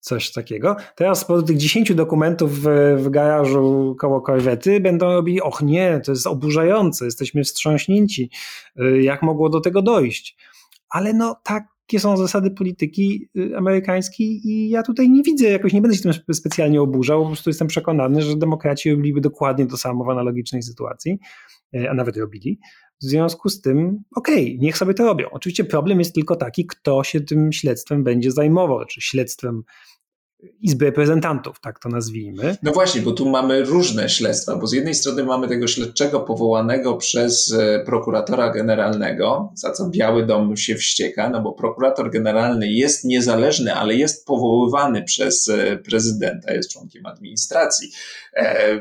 coś takiego. Teraz po tych 10 dokumentów w, w garażu koło korwety będą robili, och nie, to jest oburzające, jesteśmy wstrząśnięci, y, jak mogło do tego dojść. Ale no tak jakie są zasady polityki y, amerykańskiej i ja tutaj nie widzę, jakoś nie będę się tym specjalnie oburzał, po prostu jestem przekonany, że demokraci robiliby dokładnie to samo w analogicznej sytuacji, e, a nawet robili. W związku z tym, okej, okay, niech sobie to robią. Oczywiście problem jest tylko taki, kto się tym śledztwem będzie zajmował, czy śledztwem Izby Reprezentantów, tak to nazwijmy. No właśnie, bo tu mamy różne śledztwa, bo z jednej strony mamy tego śledczego powołanego przez e, prokuratora generalnego, za co Biały Dom się wścieka, no bo prokurator generalny jest niezależny, ale jest powoływany przez e, prezydenta, jest członkiem administracji e,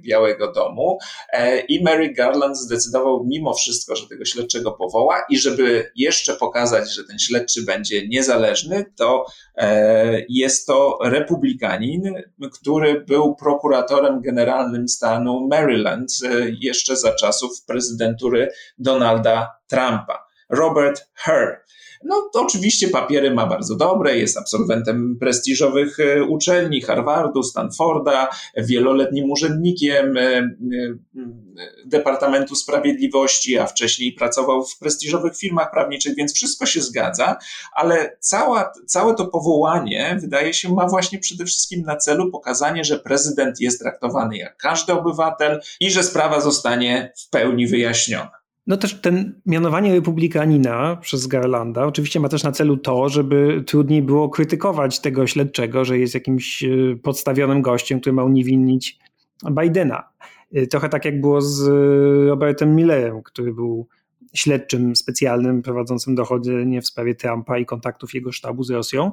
Białego Domu i Mary Garland zdecydował mimo wszystko, że tego śledczego powoła i żeby jeszcze pokazać, że ten śledczy będzie niezależny, to jest to republikanin, który był prokuratorem generalnym stanu Maryland e, jeszcze za czasów prezydentury Donalda Trumpa. Robert Hur. No to oczywiście papiery ma bardzo dobre, jest absolwentem prestiżowych e, uczelni, Harvardu, Stanforda, wieloletnim urzędnikiem e, e, Departamentu Sprawiedliwości, a wcześniej pracował w prestiżowych firmach prawniczych, więc wszystko się zgadza, ale cała, całe to powołanie, wydaje się, ma właśnie przede wszystkim na celu pokazanie, że prezydent jest traktowany jak każdy obywatel i że sprawa zostanie w pełni wyjaśniona. No też ten mianowanie republikanina przez Garlanda oczywiście ma też na celu to, żeby trudniej było krytykować tego śledczego, że jest jakimś e, podstawionym gościem, który ma uniewinnić Bidena. E, trochę tak jak było z e, Robertem Millerem, który był śledczym specjalnym prowadzącym dochodzenie w sprawie Trumpa i kontaktów jego sztabu z Rosją.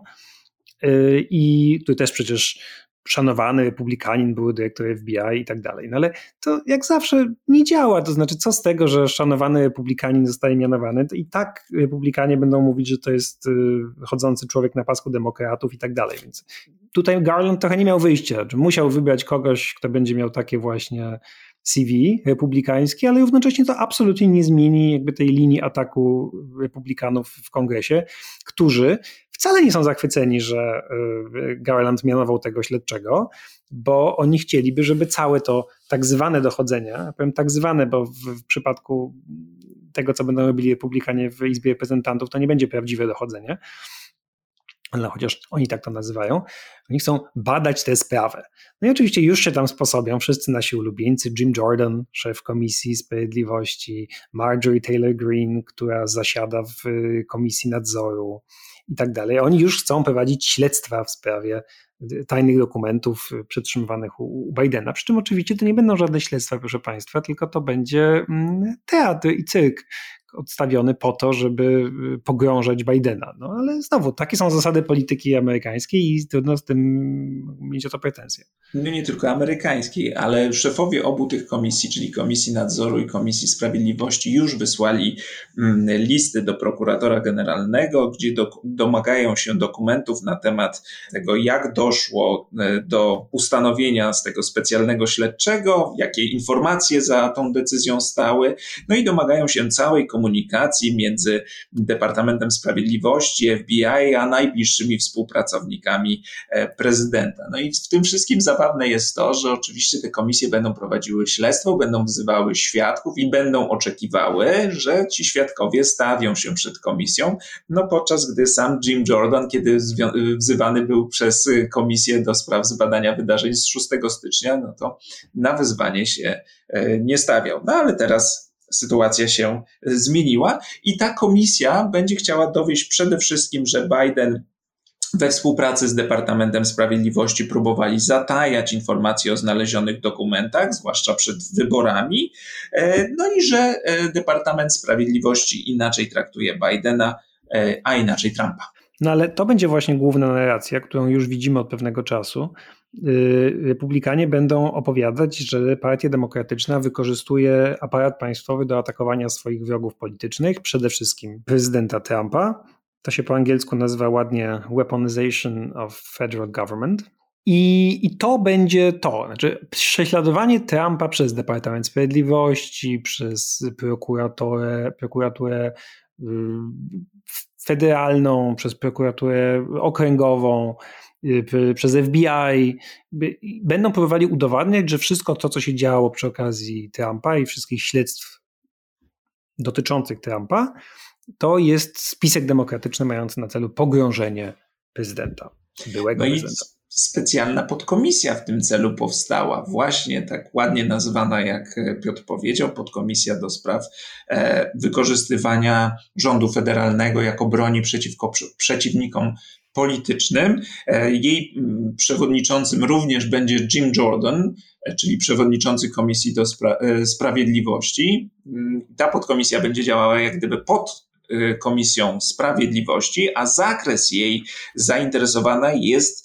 I tu też przecież szanowany republikanin, były dyrektor FBI i tak dalej. No ale to jak zawsze nie działa. To znaczy, co z tego, że szanowany republikanin zostaje mianowany, to i tak republikanie będą mówić, że to jest y, chodzący człowiek na pasku demokratów i tak dalej. Więc tutaj Garland trochę nie miał wyjścia. Musiał wybrać kogoś, kto będzie miał takie właśnie CV republikańskie, ale równocześnie to absolutnie nie zmieni jakby tej linii ataku republikanów w kongresie, którzy wcale nie są zachwyceni, że y, Garland mianował tego śledczego, bo oni chcieliby, żeby całe to tak zwane dochodzenie, powiem tak zwane, bo w, w przypadku tego, co będą robili republikanie w Izbie Reprezentantów, to nie będzie prawdziwe dochodzenie, ale chociaż oni tak to nazywają, oni chcą badać tę sprawę. No i oczywiście już się tam sposobią wszyscy nasi ulubieńcy, Jim Jordan, szef Komisji Sprawiedliwości, Marjorie Taylor Greene, która zasiada w y, Komisji Nadzoru i tak dalej. Oni już chcą prowadzić śledztwa w sprawie y, tajnych dokumentów y, przetrzymywanych u Bidena. Przy czym oczywiście to nie będą żadne śledztwa, proszę Państwa, tylko to będzie mm, teatr i cyrk odstawiony po to, żeby pogrążać Bidena. No ale znowu, takie są zasady polityki amerykańskiej i trudno z tym mieć o to pretensje. No nie tylko amerykańskiej, ale szefowie obu tych komisji, czyli Komisji Nadzoru i Komisji Sprawiedliwości już wysłali mm, listy do prokuratora generalnego, gdzie do, domagają się dokumentów na temat tego, jak doszło e, do ustanowienia z tego specjalnego śledczego, jakie informacje za tą decyzją stały, no i domagają się całej komunikacji między Departamentem Sprawiedliwości, FBI, a najbliższymi współpracownikami e, prezydenta. No i w tym wszystkim zabawne jest to, że oczywiście te komisje będą prowadziły śledztwo, będą wzywały świadków i będą oczekiwały, że ci świadkowie stawią się przed komisją, no podczas gdy sam Jim Jordan, kiedy wzywany był przez komisję do spraw zbadania wydarzeń z 6 stycznia, no to na wyzwanie się e, nie stawiał. No ale teraz sytuacja się zmieniła i ta komisja będzie chciała dowieść przede wszystkim, że Biden we współpracy z Departamentem Sprawiedliwości próbowali zatajać informacje o znalezionych dokumentach, zwłaszcza przed wyborami, e, no i że e, Departament Sprawiedliwości inaczej traktuje Bidena, e, a inaczej Trumpa. No ale to będzie właśnie główna narracja, którą już widzimy od pewnego czasu. Republikanie będą opowiadać, że Partia Demokratyczna wykorzystuje aparat państwowy do atakowania swoich wrogów politycznych, przede wszystkim prezydenta Trumpa, to się po angielsku nazywa ładnie Weaponization of Federal Government. I, I to będzie to, znaczy prześladowanie Trumpa przez Departament Sprawiedliwości, przez prokuraturę, prokuraturę y, federalną, przez prokuraturę okręgową, y, przez FBI, będą próbowali udowadniać, że wszystko to, co się działo przy okazji Trumpa i wszystkich śledztw dotyczących Trumpa, to jest spisek demokratyczny mający na celu pogrążenie prezydenta, byłego no prezydenta. Specjalna podkomisja w tym celu powstała, właśnie tak ładnie nazywana, jak Piotr powiedział, podkomisja do spraw e, wykorzystywania rządu federalnego jako broni przeciwko przeciwnikom politycznym. E, jej mm, przewodniczącym również będzie Jim Jordan, e, czyli przewodniczący Komisji do Spra e, Sprawiedliwości. Mm, ta podkomisja będzie działała jak gdyby pod Komisją Sprawiedliwości, a zakres jej zainteresowana jest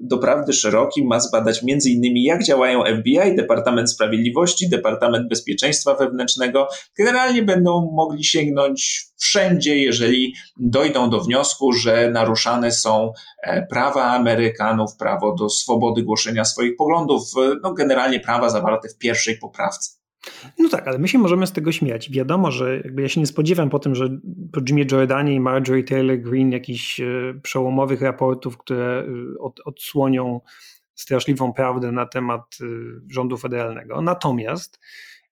doprawdy szeroki, ma zbadać innymi jak działają FBI, Departament Sprawiedliwości, Departament Bezpieczeństwa Wewnętrznego. Generalnie będą mogli sięgnąć wszędzie, jeżeli dojdą do wniosku, że naruszane są e, prawa Amerykanów, prawo do swobody głoszenia swoich poglądów, no generalnie prawa zawarte w pierwszej poprawce. No tak, ale my się możemy z tego śmiać. Wiadomo, że jakby ja się nie spodziewam po tym, że po Jimie Jordanie i Marjorie Taylor Greene jakichś e, przełomowych raportów, które e, od, odsłonią straszliwą prawdę na temat e, rządu federalnego. Natomiast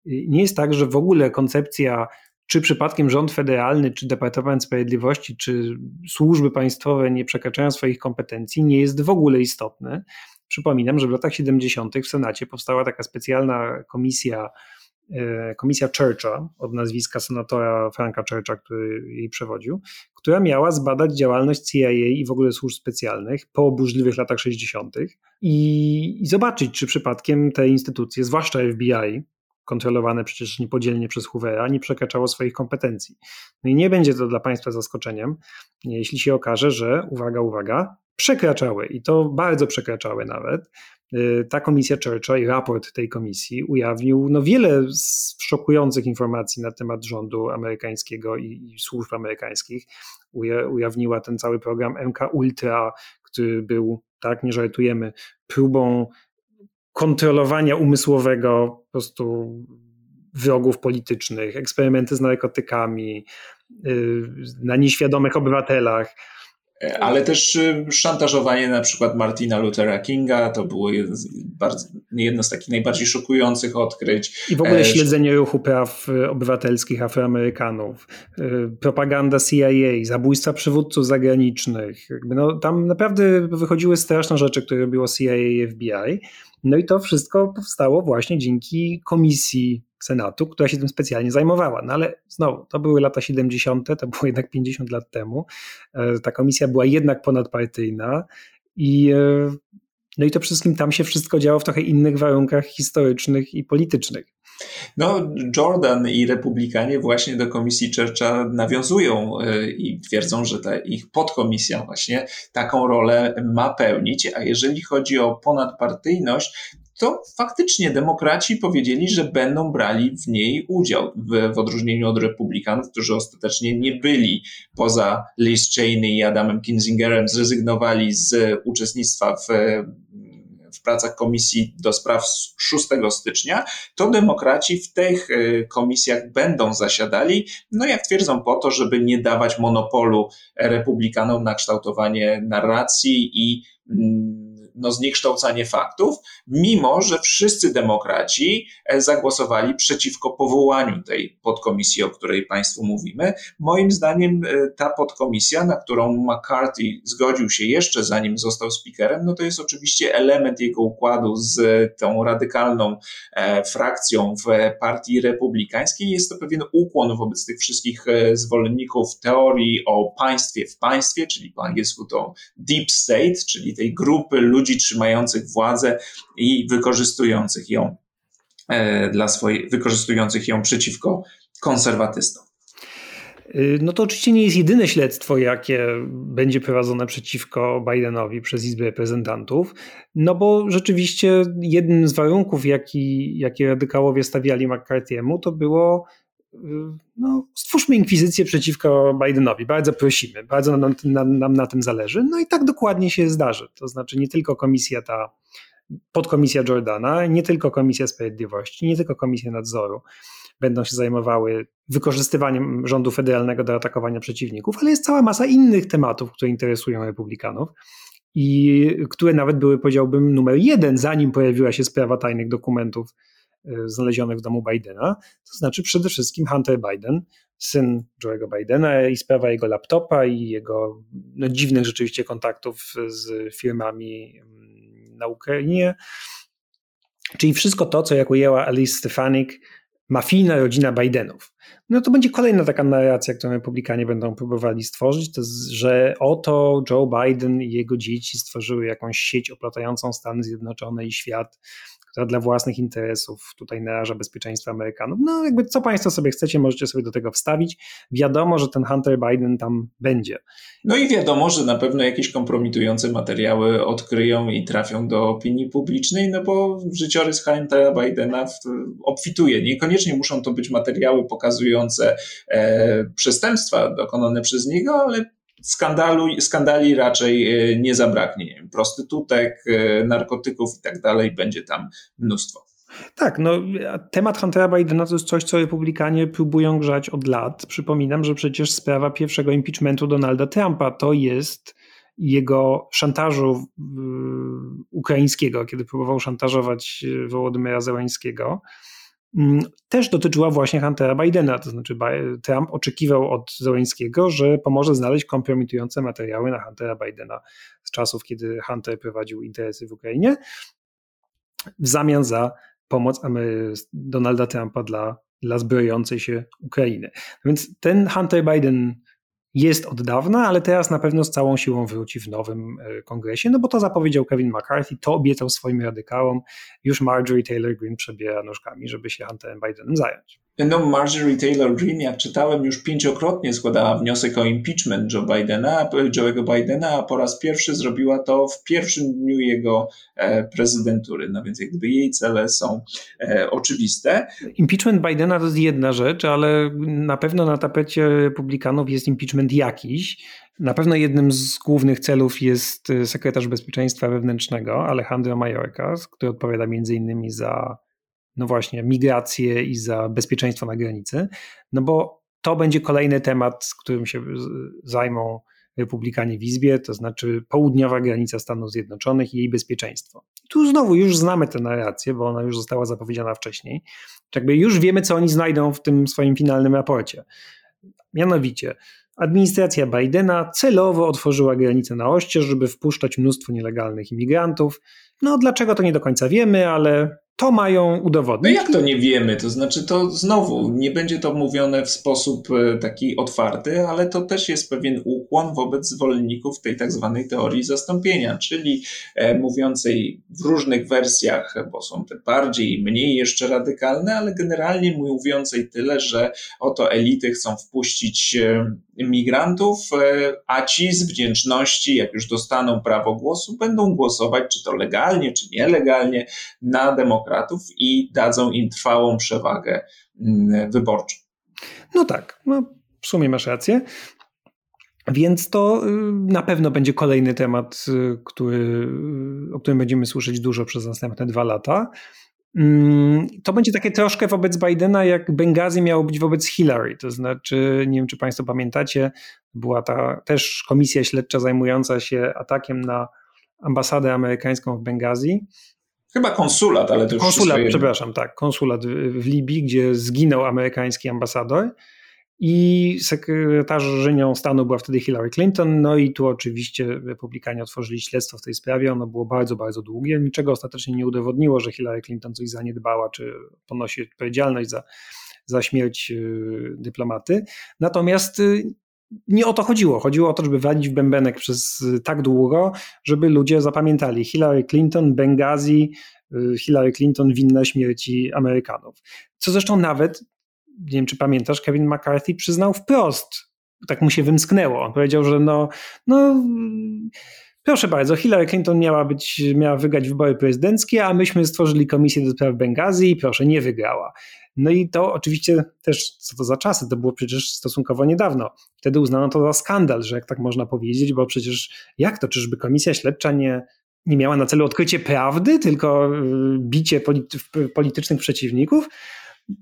nie jest tak, że w ogóle koncepcja czy przypadkiem rząd federalny, czy Departament Sprawiedliwości, czy służby państwowe nie przekraczają swoich kompetencji, nie jest w ogóle istotny. Przypominam, że w latach 70. w Senacie powstała taka specjalna komisja komisja Churcha, od nazwiska senatora Franka Churcha, który jej przewodził, która miała zbadać działalność CIA i w ogóle służb specjalnych po burzliwych latach 60. I, i zobaczyć, czy przypadkiem te instytucje, zwłaszcza FBI, kontrolowane przecież niepodzielnie przez Hoovera, nie przekraczało swoich kompetencji. No i nie będzie to dla Państwa zaskoczeniem, jeśli się okaże, że, uwaga, uwaga, przekraczały i to bardzo przekraczały nawet. Y, ta komisja Churcha i raport tej komisji ujawnił no, wiele szokujących informacji na temat rządu amerykańskiego i, i służb amerykańskich. ujawniła ten cały program MK Ultra, który był, tak, nie żartujemy, próbą kontrolowania umysłowego po prostu wrogów politycznych, eksperymenty z narkotykami y, na nieświadomych obywatelach. Ale też y, szantażowanie na przykład Martina Luthera Kinga to było bardzo, jedno z takich najbardziej szokujących odkryć. I w ogóle e, śledzenie ruchu praw y, obywatelskich Afroamerykanów, propaganda CIA, zabójstwa przywódców zagranicznych. No, tam naprawdę wychodziły straszne rzeczy, które robiło CIA i FBI. No i to wszystko powstało właśnie dzięki komisji Senatu, która się tym specjalnie zajmowała. No ale znowu, to były lata 70., to było jednak 50 lat temu. E, ta komisja była jednak ponadpartyjna i e, no i to wszystkim tam się wszystko działo w trochę innych warunkach historycznych i politycznych. No, Jordan i republikanie właśnie do komisji Churcha nawiązują y, i twierdzą, że ta ich podkomisja właśnie taką rolę ma pełnić, a jeżeli chodzi o ponadpartyjność, to faktycznie demokraci powiedzieli, że będą brali w niej udział, w, w odróżnieniu od republikanów, którzy ostatecznie nie byli poza Liz Cheney i Adamem Kinzingerem, zrezygnowali z uczestnictwa w w pracach komisji do spraw 6 stycznia, to demokraci w tych e, komisjach będą zasiadali, no jak twierdzą po to, żeby nie dawać monopolu republikanom na kształtowanie narracji i mm, no, zniekształcanie faktów, mimo że wszyscy demokraci e, zagłosowali przeciwko powołaniu tej podkomisji, o której Państwu mówimy. Moim zdaniem e, ta podkomisja, na którą McCarthy zgodził się jeszcze zanim został speakerem, no to jest oczywiście element jego układu z tą radykalną e, frakcją w partii republikańskiej. Jest to pewien ukłon wobec tych wszystkich zwolenników teorii o państwie w państwie, czyli po angielsku to deep state, czyli tej grupy ludzi, ludzi trzymających władzę i wykorzystujących ją e, dla swojej, wykorzystujących ją przeciwko konserwatystom. Y, no to oczywiście nie jest jedyne śledztwo, jakie będzie prowadzone przeciwko Bidenowi przez Izbę Reprezentantów, no bo rzeczywiście jednym z warunków, jaki, jakie radykałowie stawiali McCarthy'emu, to było no, stwórzmy inkwizycję przeciwko Bidenowi. Bardzo prosimy, bardzo nam, nam, nam, na tym zależy. No i tak dokładnie się zdarzy. To znaczy nie tylko komisja ta, podkomisja Jordana, nie tylko komisja sprawiedliwości, nie tylko komisja nadzoru będą się zajmowały wykorzystywaniem rządu federalnego do atakowania przeciwników, ale jest cała masa innych tematów, które interesują republikanów i które nawet były, powiedziałbym, numer jeden, zanim pojawiła się sprawa tajnych dokumentów znalezionych w domu Bidena, to znaczy przede wszystkim Hunter Biden, syn Joe'ego Bidena i sprawa jego laptopa i jego no, dziwnych rzeczywiście kontaktów z firmami mm, na Ukrainie, czyli wszystko to, co jak ujęła Alice Stefanik, mafijna rodzina Bidenów. No to będzie kolejna taka narracja, którą republikanie będą próbowali stworzyć, to że oto Joe Biden i jego dzieci stworzyły jakąś sieć oplatającą Stany Zjednoczone i świat, która dla własnych interesów tutaj naraża bezpieczeństwo Amerykanów. No jakby co Państwo sobie chcecie, możecie sobie do tego wstawić. Wiadomo, że ten Hunter Biden tam będzie. No i wiadomo, że na pewno jakieś kompromitujące materiały odkryją i trafią do opinii publicznej, no bo życiorys Huntera Bidena obfituje. Niekoniecznie muszą to być materiały pokazujące e, przestępstwa dokonane przez niego, ale skandalu, skandali raczej e, nie zabraknie. Prostytutek, e, narkotyków i tak dalej, będzie tam mnóstwo. Tak, no temat Huntera Bidena to jest coś, co republikanie próbują grzać od lat. Przypominam, że przecież sprawa pierwszego impeachmentu Donalda Trumpa to jest jego szantażu ukraińskiego, kiedy próbował szantażować e, Wołodymyra Zełańskiego. Mm, też dotyczyła właśnie Huntera Bidena, to znaczy Trump oczekiwał od Zełenskiego, że pomoże znaleźć kompromitujące materiały na Huntera Bidena z czasów, kiedy Hunter prowadził interesy w Ukrainie, w zamian za pomoc Donalda Trumpa dla, dla zbrojącej się Ukrainy. Więc ten Hunter Biden jest od dawna, ale teraz na pewno z całą siłą wróci w nowym e, kongresie, no bo to zapowiedział Kevin McCarthy, to obiecał swoim radykałom. Już Marjorie Taylor Greene przebiera nóżkami, żeby się Hunterem Bidenem zająć. No, Marjorie Taylor Greene, jak czytałem, już pięciokrotnie składała wniosek o impeachment Joe Bidena, Joe'ego Bidena, a po raz pierwszy zrobiła to w pierwszym dniu jego e, prezydentury. No więc jak gdyby jej cele są e, oczywiste. Impeachment Bidena to jest jedna rzecz, ale na pewno na tapecie republikanów jest impeachment jakiś. Na pewno jednym z głównych celów jest sekretarz bezpieczeństwa wewnętrznego Alejandro Mayorkas, który odpowiada między innymi za no właśnie, migrację i za bezpieczeństwo na granicy, no bo to będzie kolejny temat, z którym się zajmą republikanie w Izbie, to znaczy południowa granica Stanów Zjednoczonych i jej bezpieczeństwo. Tu znowu już znamy tę narrację, bo ona już została zapowiedziana wcześniej. Jakby już wiemy, co oni znajdą w tym swoim finalnym raporcie. Mianowicie, administracja Bidena celowo otworzyła granicę na oścież, żeby wpuszczać mnóstwo nielegalnych imigrantów. No dlaczego to nie do końca wiemy, ale to mają udowodnić. No jak to nie wiemy? To znaczy, to znowu nie będzie to mówione w sposób e, taki otwarty, ale to też jest pewien ukłon wobec zwolenników tej tak zwanej teorii zastąpienia, czyli e, mówiącej w różnych wersjach, bo są te bardziej i mniej jeszcze radykalne, ale generalnie mówiącej tyle, że oto elity chcą wpuścić e, migrantów, a ci z wdzięczności, jak już dostaną prawo głosu, będą głosować, czy to legalnie, czy nielegalnie, na demokratów i dadzą im trwałą przewagę mm, wyborczą. No tak, no w sumie masz rację. Więc to y, na pewno będzie kolejny temat, y, który, y, o którym będziemy słyszeć dużo przez następne dwa lata. Mm, to będzie takie troszkę wobec Bidena, jak Bengazi miało być wobec Hillary. To znaczy, nie wiem, czy Państwo pamiętacie, była ta też komisja śledcza zajmująca się atakiem na ambasadę amerykańską w Bengazi. Chyba konsulat, ale to już Konsulat, przepraszam, tak, konsulat w Libii, gdzie zginął amerykański ambasador. I sekretarzenią stanu była wtedy Hillary Clinton. No i tu oczywiście republikanie otworzyli śledztwo w tej sprawie. Ono było bardzo, bardzo długie. Niczego ostatecznie nie udowodniło, że Hillary Clinton coś zaniedbała, czy ponosi odpowiedzialność za, za śmierć y, dyplomaty. Natomiast y, nie o to chodziło. Chodziło o to, żeby walić w bębenek przez y, tak długo, żeby ludzie zapamiętali Hillary Clinton, Benghazi, Hillary Clinton winna śmierci Amerykanów. Co zresztą nawet nie wiem czy pamiętasz, Kevin McCarthy przyznał wprost, tak mu się wymsknęło. On powiedział, że no, no proszę bardzo, Hillary Clinton miała być, miała wygrać wybory prezydenckie, a myśmy stworzyli komisję do spraw Bengazji i proszę, nie wygrała. No i to oczywiście też, co to za czasy, to było przecież stosunkowo niedawno. Wtedy uznano to za skandal, że jak tak można powiedzieć, bo przecież jak to, czyżby komisja śledcza nie, nie miała na celu odkrycie prawdy, tylko y, bicie politycznych przeciwników?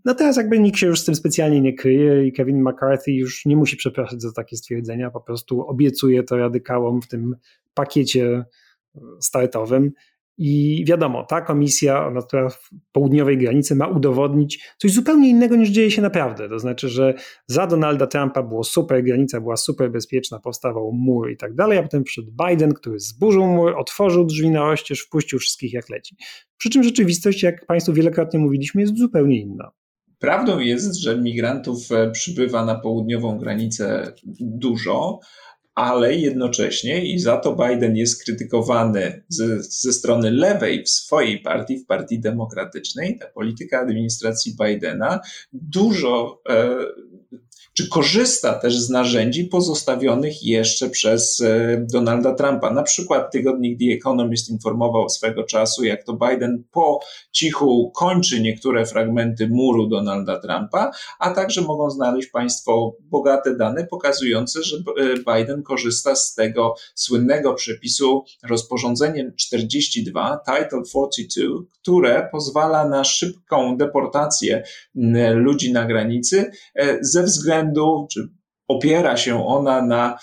No teraz jakby nikt się już z tym specjalnie nie kryje i Kevin McCarthy już nie musi przepraszać za takie stwierdzenia, po prostu obiecuje to radykałom w tym pakiecie startowym. I wiadomo, ta komisja, ona w południowej granicy ma udowodnić coś zupełnie innego niż dzieje się naprawdę. To znaczy, że za Donalda Trumpa było super, granica była super bezpieczna, powstawał mur i tak dalej, a potem przyszedł Biden, który zburzył mur, otworzył drzwi na oścież, wpuścił wszystkich jak leci. Przy czym rzeczywistość, jak Państwu wielokrotnie mówiliśmy, jest zupełnie inna. Prawdą jest, że migrantów e, przybywa na południową granicę dużo, ale jednocześnie i za to Biden jest krytykowany ze, ze strony lewej w swojej partii, w Partii Demokratycznej, ta polityka administracji Bidena dużo e, czy korzysta też z narzędzi pozostawionych jeszcze przez e, Donalda Trumpa. Na przykład tygodnik The Economist informował swego czasu, jak to Biden po cichu kończy niektóre fragmenty muru Donalda Trumpa, a także mogą znaleźć Państwo bogate dane pokazujące, że e, Biden korzysta z tego słynnego przepisu rozporządzeniem 42, Title 42, które pozwala na szybką deportację ludzi na granicy e, ze względu, czy opiera się ona na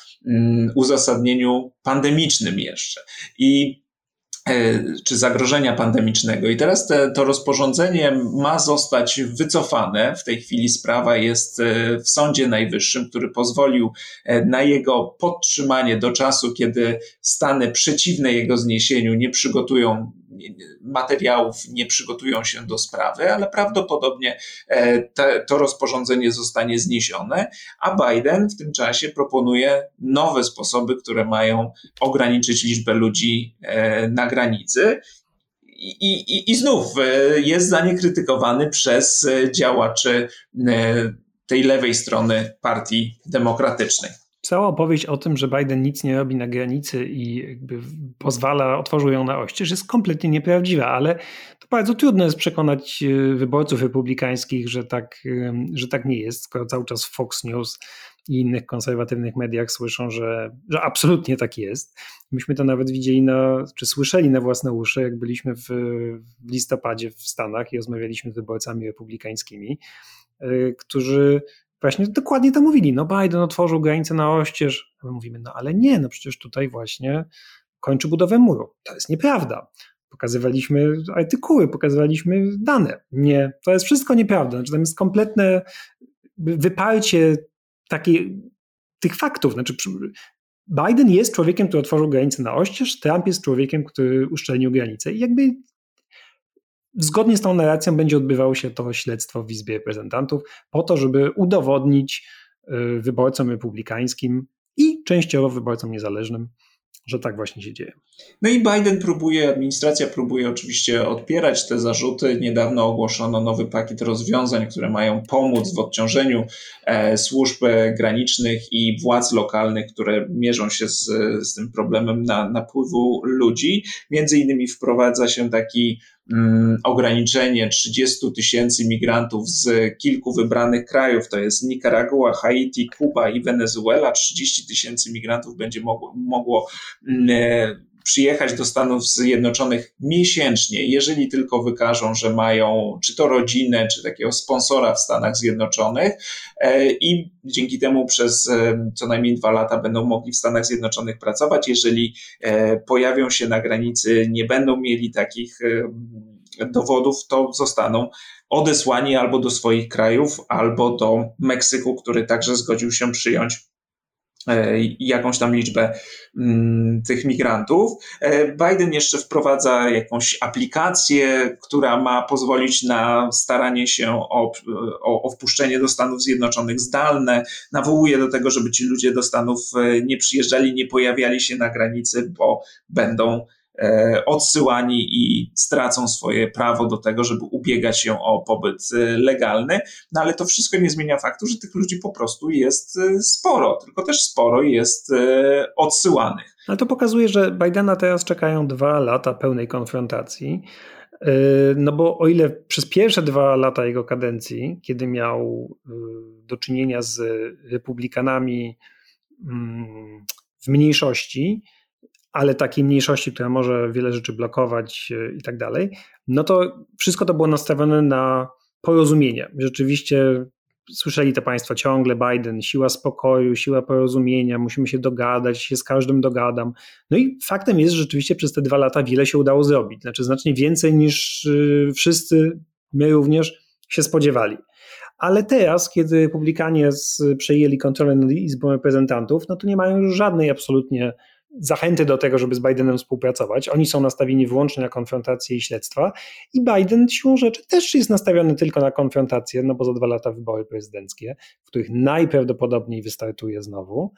uzasadnieniu pandemicznym jeszcze. I e, czy zagrożenia pandemicznego. I teraz te, to rozporządzenie ma zostać wycofane. W tej chwili sprawa jest e, w Sądzie Najwyższym, który pozwolił na jego podtrzymanie do czasu, kiedy stany przeciwne jego zniesieniu nie przygotują materiałów nie przygotują się do sprawy, ale prawdopodobnie e, te, to rozporządzenie zostanie zniesione, a Biden w tym czasie proponuje nowe sposoby, które mają ograniczyć liczbę ludzi e, na granicy. I, i, I znów e, jest za nie krytykowany przez działaczy tej lewej strony Partii Demokratycznej. Cała opowieść o tym, że Biden nic nie robi na granicy i pozwala, otworzył ją na oścież, jest kompletnie nieprawdziwa, ale to bardzo trudno jest przekonać e, wyborców republikańskich, że tak, że tak nie jest, skoro cały czas Fox News i innych konserwatywnych mediach słyszą, że, że absolutnie tak jest. Myśmy to nawet widzieli, na, czy słyszeli na własne uszy, jak byliśmy w, w listopadzie w Stanach i rozmawialiśmy z wyborcami republikańskimi, e, którzy właśnie dokładnie to mówili. No Biden otworzył granicę na oścież. My mówimy, no ale nie, no przecież tutaj właśnie kończy budowę muru. To jest nieprawda. Pokazywaliśmy artykuły, pokazywaliśmy dane. Nie, to jest wszystko nieprawda. Znaczy, tam jest kompletne wyparcie takiej, tych faktów. Znaczy, Biden jest człowiekiem, który otworzył granicę na oścież, Trump jest człowiekiem, który uszczelnił granicę. I jakby zgodnie z tą narracją będzie odbywało się to śledztwo w Izbie Reprezentantów po to, żeby udowodnić y, wyborcom republikańskim i częściowo wyborcom niezależnym, że tak właśnie się dzieje. No i Biden próbuje, administracja próbuje oczywiście odpierać te zarzuty. Niedawno ogłoszono nowy pakiet rozwiązań, które mają pomóc w odciążeniu e, służb granicznych i władz lokalnych, które mierzą się z, z tym problemem na, napływu ludzi. Między innymi wprowadza się taki ograniczenie 30 tysięcy migrantów z kilku wybranych krajów, to jest Nicaragua, Haiti, Kuba i Wenezuela. 30 tysięcy migrantów będzie mogło, mogło mm, przyjechać do Stanów Zjednoczonych miesięcznie, jeżeli tylko wykażą, że mają czy to rodzinę, czy takiego sponsora w Stanach Zjednoczonych e, i dzięki temu przez e, co najmniej dwa lata będą mogli w Stanach Zjednoczonych pracować. Jeżeli e, pojawią się na granicy, nie będą mieli takich dowodów, to zostaną odesłani albo do swoich krajów, albo do Meksyku, który także zgodził się przyjąć jakąś tam liczbę mm, tych migrantów. E, Biden jeszcze wprowadza jakąś aplikację, która ma pozwolić na staranie się o, o, o wpuszczenie do Stanów Zjednoczonych zdalne. Nawołuje do tego, żeby ci ludzie do Stanów e, nie przyjeżdżali, nie pojawiali się na granicy, bo będą E, odsyłani i stracą swoje prawo do tego, żeby ubiegać się o pobyt e, legalny. No ale to wszystko nie zmienia faktu, że tych ludzi po prostu jest e, sporo, tylko też sporo jest odsyłanych. Ale to pokazuje, że Bidena teraz czekają dwa lata pełnej konfrontacji. No bo o ile przez pierwsze dwa lata jego kadencji, kiedy miał do czynienia z republikanami mm, w mniejszości, ale takiej mniejszości, która może wiele rzeczy blokować e, i tak dalej, no to wszystko to było nastawione na porozumienie. Rzeczywiście słyszeli to Państwo ciągle, Biden, siła spokoju, siła porozumienia, musimy się dogadać, się z każdym dogadam. No i faktem jest, że rzeczywiście przez te dwa lata wiele się udało zrobić. Znaczy znacznie więcej niż e, wszyscy, my również się spodziewali. Ale teraz, kiedy republikanie przejęli kontrolę nad Izbą Reprezentantów, no to nie mają już żadnej absolutnie zachęty do tego, żeby z Bidenem współpracować. Oni są nastawieni wyłącznie na konfrontację i śledztwa i Biden siłą rzeczy też jest nastawiony tylko na konfrontację, no bo za dwa lata wybory prezydenckie, w których najprawdopodobniej wystartuje znowu.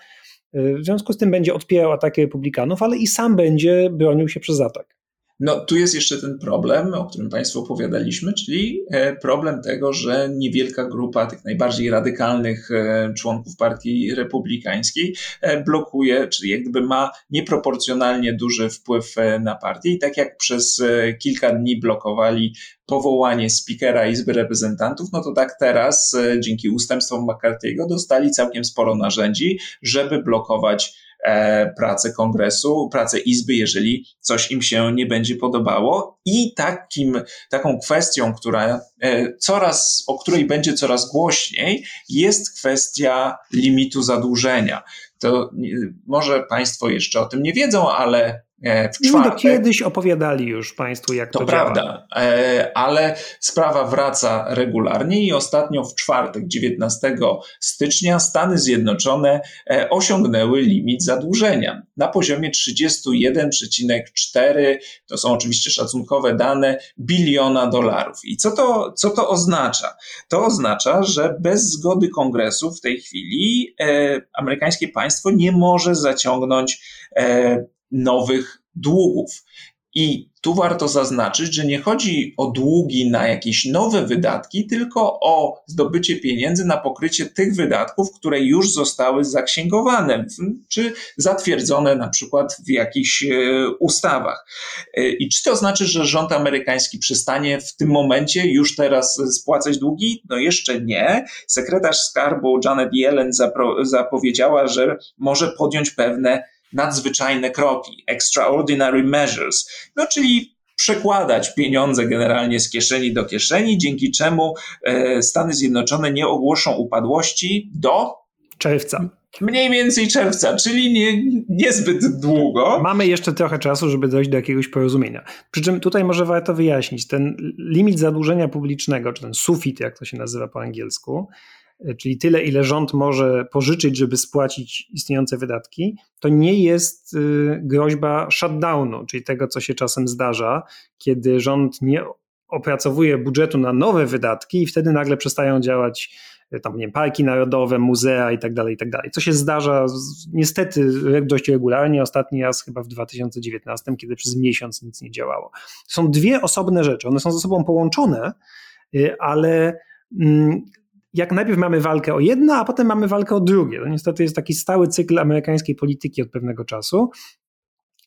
W związku z tym będzie odpierał ataki republikanów, ale i sam będzie bronił się przez atak. No, tu jest jeszcze ten problem, o którym Państwu opowiadaliśmy, czyli e, problem tego, że niewielka grupa tych najbardziej radykalnych e, członków Partii Republikańskiej e, blokuje, czyli jak gdyby ma nieproporcjonalnie duży wpływ na partię i tak jak przez kilka dni blokowali powołanie spikera Izby Reprezentantów, no to tak teraz dzięki ustępstwom McCarthy'ego dostali całkiem sporo narzędzi, żeby blokować pracę kongresu, pracę izby, jeżeli coś im się nie będzie podobało. I takim, taką kwestią, która e, coraz, o której będzie coraz głośniej, jest kwestia limitu zadłużenia. To może Państwo jeszcze o tym nie wiedzą, ale E, w czwartek. Kiedyś opowiadali już Państwu, jak to, to prawda, e, ale sprawa wraca regularnie i ostatnio w czwartek, 19 stycznia, Stany Zjednoczone e, osiągnęły limit zadłużenia na poziomie 31,4, to są oczywiście szacunkowe dane, biliona dolarów. I co to, co to oznacza? To oznacza, że bez zgody kongresu w tej chwili amerykańskie państwo nie może zaciągnąć nowych długów. I tu warto zaznaczyć, że nie chodzi o długi na jakieś nowe wydatki, tylko o zdobycie pieniędzy na pokrycie tych wydatków, które już zostały zaksięgowane czy zatwierdzone na przykład w jakichś e, ustawach. E, I czy to znaczy, że rząd amerykański przestanie w tym momencie już teraz spłacać długi? No jeszcze nie. Sekretarz skarbu Janet Yellen zapowiedziała, że może podjąć pewne nadzwyczajne kroki, extraordinary measures, no czyli przekładać pieniądze generalnie z kieszeni do kieszeni, dzięki czemu e, Stany Zjednoczone nie ogłoszą upadłości do czerwca. Mniej więcej czerwca, czyli nie, niezbyt długo. Mamy jeszcze trochę czasu, żeby dojść do jakiegoś porozumienia. Przy czym tutaj może warto wyjaśnić, ten limit zadłużenia publicznego, czy ten sufit, jak to się nazywa po angielsku, czyli tyle, ile rząd może pożyczyć, żeby spłacić istniejące wydatki, to nie jest y, groźba shutdownu, czyli tego, co się czasem zdarza, kiedy rząd nie opracowuje budżetu na nowe wydatki i wtedy nagle przestają działać e, tam, nie wiem, parki narodowe, muzea i tak dalej, i tak. Co się zdarza niestety dość regularnie, ostatni raz chyba w 2019, kiedy przez miesiąc nic nie działało. Są dwie osobne rzeczy, one są ze sobą połączone, y, ale mm, jak najpierw mamy walkę o jedno, a potem mamy walkę o drugie. To niestety jest taki stały cykl amerykańskiej polityki od pewnego czasu.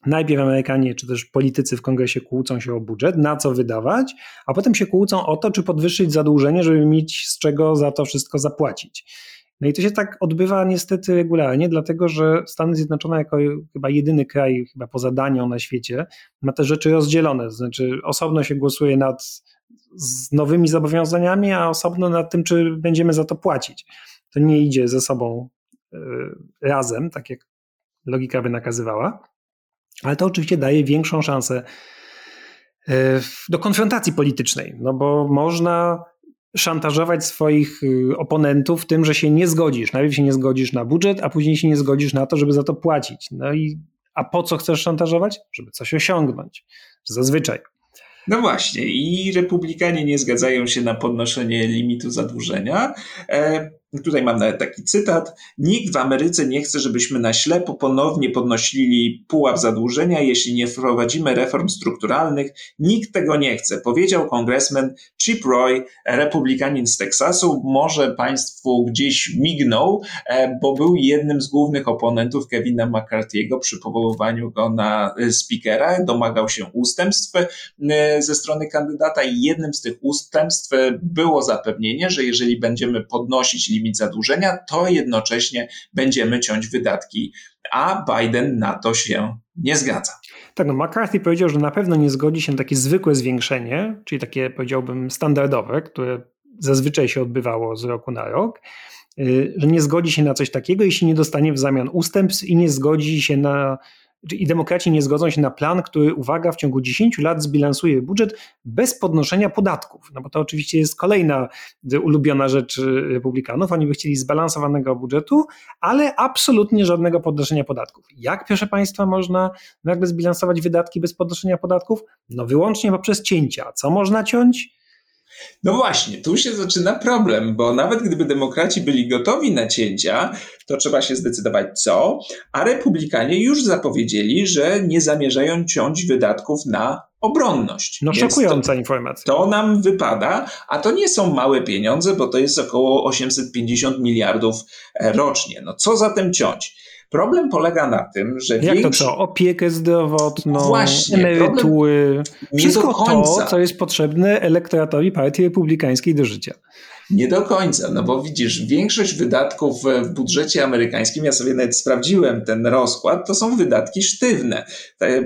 Najpierw Amerykanie czy też politycy w kongresie kłócą się o budżet, na co wydawać, a potem się kłócą o to, czy podwyższyć zadłużenie, żeby mieć z czego za to wszystko zapłacić. No i to się tak odbywa niestety regularnie, dlatego że Stany Zjednoczone jako chyba jedyny kraj, chyba poza Danią na świecie, ma te rzeczy rozdzielone. To znaczy osobno się głosuje nad z nowymi zobowiązaniami, a osobno nad tym, czy będziemy za to płacić. To nie idzie ze sobą y, razem, tak jak logika by nakazywała ale to oczywiście daje większą szansę e, do konfrontacji politycznej, no bo można szantażować swoich y, oponentów tym, że się nie zgodzisz. Najpierw się nie zgodzisz na budżet, a później się nie zgodzisz na to, żeby za to płacić. No i a po co chcesz szantażować? Żeby coś osiągnąć. Zazwyczaj. No właśnie, i republikanie nie zgadzają się na podnoszenie limitu zadłużenia. E, Tutaj mam nawet taki cytat. Nikt w Ameryce nie chce, żebyśmy na ślepo ponownie podnosili pułap zadłużenia, jeśli nie wprowadzimy reform strukturalnych. Nikt tego nie chce, powiedział kongresmen Chip Roy, republikanin z Teksasu. Może Państwu gdzieś mignął, e, bo był jednym z głównych oponentów Kevina McCarthy'ego przy powoływaniu go na e, speakera. Domagał się ustępstw e, ze strony kandydata i jednym z tych ustępstw było zapewnienie, że jeżeli będziemy podnosić limit zadłużenia, to jednocześnie będziemy ciąć wydatki, a Biden na to się nie zgadza. Tak, no McCarthy powiedział, że na pewno nie zgodzi się na takie zwykłe zwiększenie, czyli takie powiedziałbym standardowe, które zazwyczaj się odbywało z roku na rok, y, że nie zgodzi się na coś takiego, jeśli nie dostanie w zamian ustępstw i nie zgodzi się na i demokraci nie zgodzą się na plan, który, uwaga, w ciągu 10 lat zbilansuje budżet bez podnoszenia podatków. No bo to oczywiście jest kolejna ulubiona rzecz republikanów. Oni by chcieli zbalansowanego budżetu, ale absolutnie żadnego podnoszenia podatków. Jak, proszę Państwa, można nagle zbilansować wydatki bez podnoszenia podatków? No wyłącznie poprzez cięcia. Co można ciąć? No właśnie, tu się zaczyna problem, bo nawet gdyby demokraci byli gotowi na cięcia, to trzeba się zdecydować co, a republikanie już zapowiedzieli, że nie zamierzają ciąć wydatków na obronność. No szokująca to, informacja. To nam wypada, a to nie są małe pieniądze, bo to jest około 850 miliardów rocznie. No co zatem ciąć? Problem polega na tym, że Jak większość... to co? Opiekę zdrowotną, Właśnie, emerytury, wszystko to, co jest potrzebne elektoratowi partii republikańskiej do życia. Nie do końca, no bo widzisz, większość wydatków w budżecie amerykańskim, ja sobie nawet sprawdziłem ten rozkład, to są wydatki sztywne.